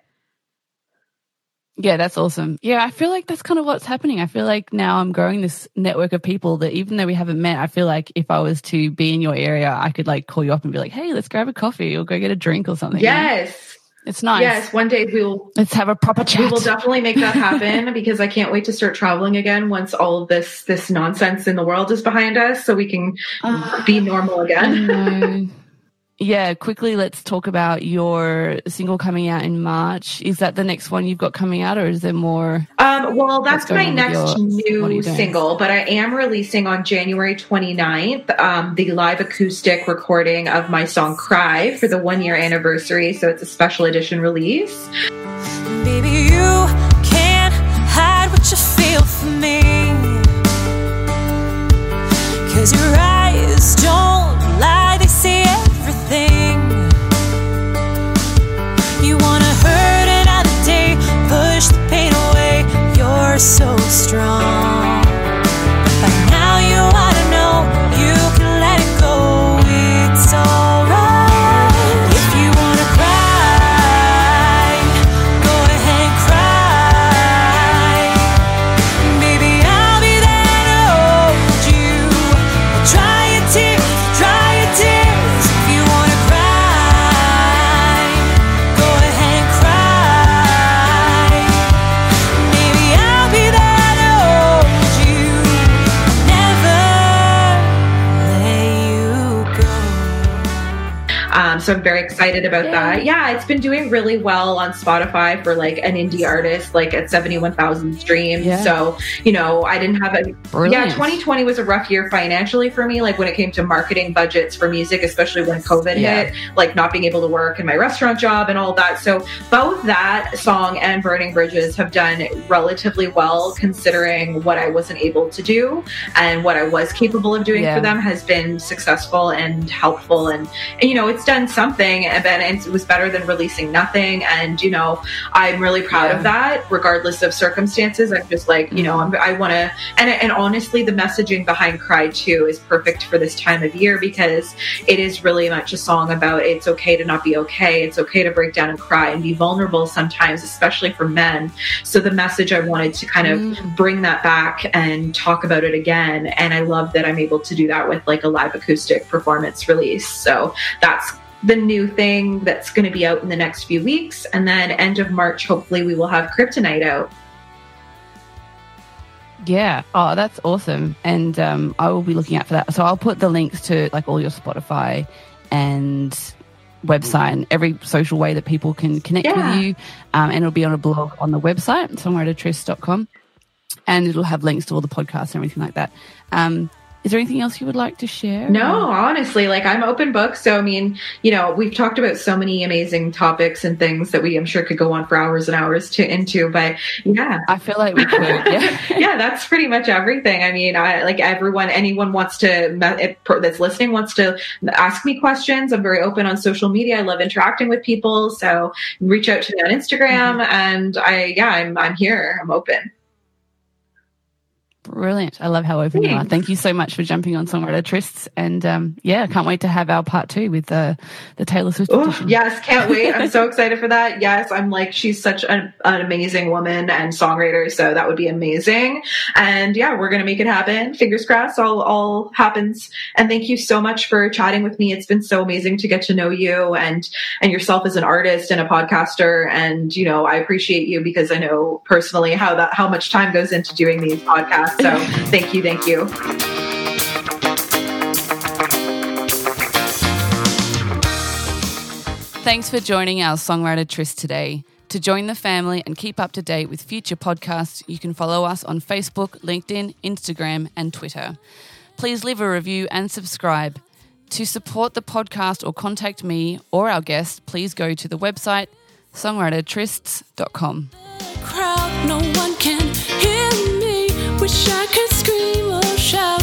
Yeah, that's awesome. Yeah, I feel like that's kind of what's happening. I feel like now I'm growing this network of people that even though we haven't met, I feel like if I was to be in your area, I could like call you up and be like, hey, let's grab a coffee or go get a drink or something. Yes. You know? It's nice. Yes, one day we will. Let's have a proper chat. We will definitely make that happen because I can't wait to start traveling again once all of this this nonsense in the world is behind us, so we can uh, be normal again. Yeah, quickly, let's talk about your single coming out in March. Is that the next one you've got coming out, or is there more? Um, well, that's my next your, new single, but I am releasing on January 29th um, the live acoustic recording of my song Cry for the one year anniversary. So it's a special edition release. Baby, you can't hide what you feel for me. Cause your eyes don't I'm very excited about that. Yeah, it's been doing really well on Spotify for like an indie artist, like at 71,000 streams. Yeah. So, you know, I didn't have a, Brilliant. yeah, 2020 was a rough year financially for me, like when it came to marketing budgets for music, especially when COVID yeah. hit, like not being able to work in my restaurant job and all that. So both that song and Burning Bridges have done relatively well considering what I wasn't able to do and what I was capable of doing yeah. for them has been successful and helpful. And, and, you know, it's done something and, and it was better than releasing nothing. And you know i'm really proud yeah. of that regardless of circumstances. I'm just like you know I'm, i want to and, and honestly the messaging behind cry too is perfect for this time of year because it is really much a song about it's okay to not be okay. It's okay to break down and cry and be vulnerable sometimes especially for men. So the message i wanted to kind of mm. bring that back and talk about it again. And i love that i'm able to do that with like a live acoustic performance release. So that's the new thing that's going to be out in the next few weeks. And then end of March, hopefully, we will have Kryptonite out. Yeah. Oh, that's awesome. And um, I will be looking out for that. So I'll put the links to like all your Spotify and website and every social way that people can connect yeah. with you. Um, and it'll be on a blog on the website, songwritertrysts.com. And it'll have links to all the podcasts and everything like that. Um, is there anything else you would like to share? No, honestly, like I'm open book. So, I mean, you know, we've talked about so many amazing topics and things that we, I'm sure, could go on for hours and hours to into. But yeah, I feel like we could. Yeah, yeah, that's pretty much everything. I mean, I like everyone, anyone wants to that's listening wants to ask me questions. I'm very open on social media. I love interacting with people. So reach out to me on Instagram, mm-hmm. and I, yeah, I'm I'm here. I'm open. Brilliant. I love how open Thanks. you are. Thank you so much for jumping on Songwriter Trysts. And um, yeah, can't wait to have our part two with the, the Taylor Swift oh, Yes, can't wait. I'm so excited for that. Yes, I'm like, she's such an, an, amazing woman and songwriter. So that would be amazing. And yeah, we're going to make it happen. Fingers crossed, all, all happens. And thank you so much for chatting with me. It's been so amazing to get to know you and, and yourself as an artist and a podcaster. And, you know, I appreciate you because I know personally how that, how much time goes into doing these podcasts. So thank you, thank you. Thanks for joining our Songwriter Tryst today. To join the family and keep up to date with future podcasts, you can follow us on Facebook, LinkedIn, Instagram, and Twitter. Please leave a review and subscribe. To support the podcast or contact me or our guest, please go to the website songwritertrysts.com. Crowd, no Wish I could scream or shout.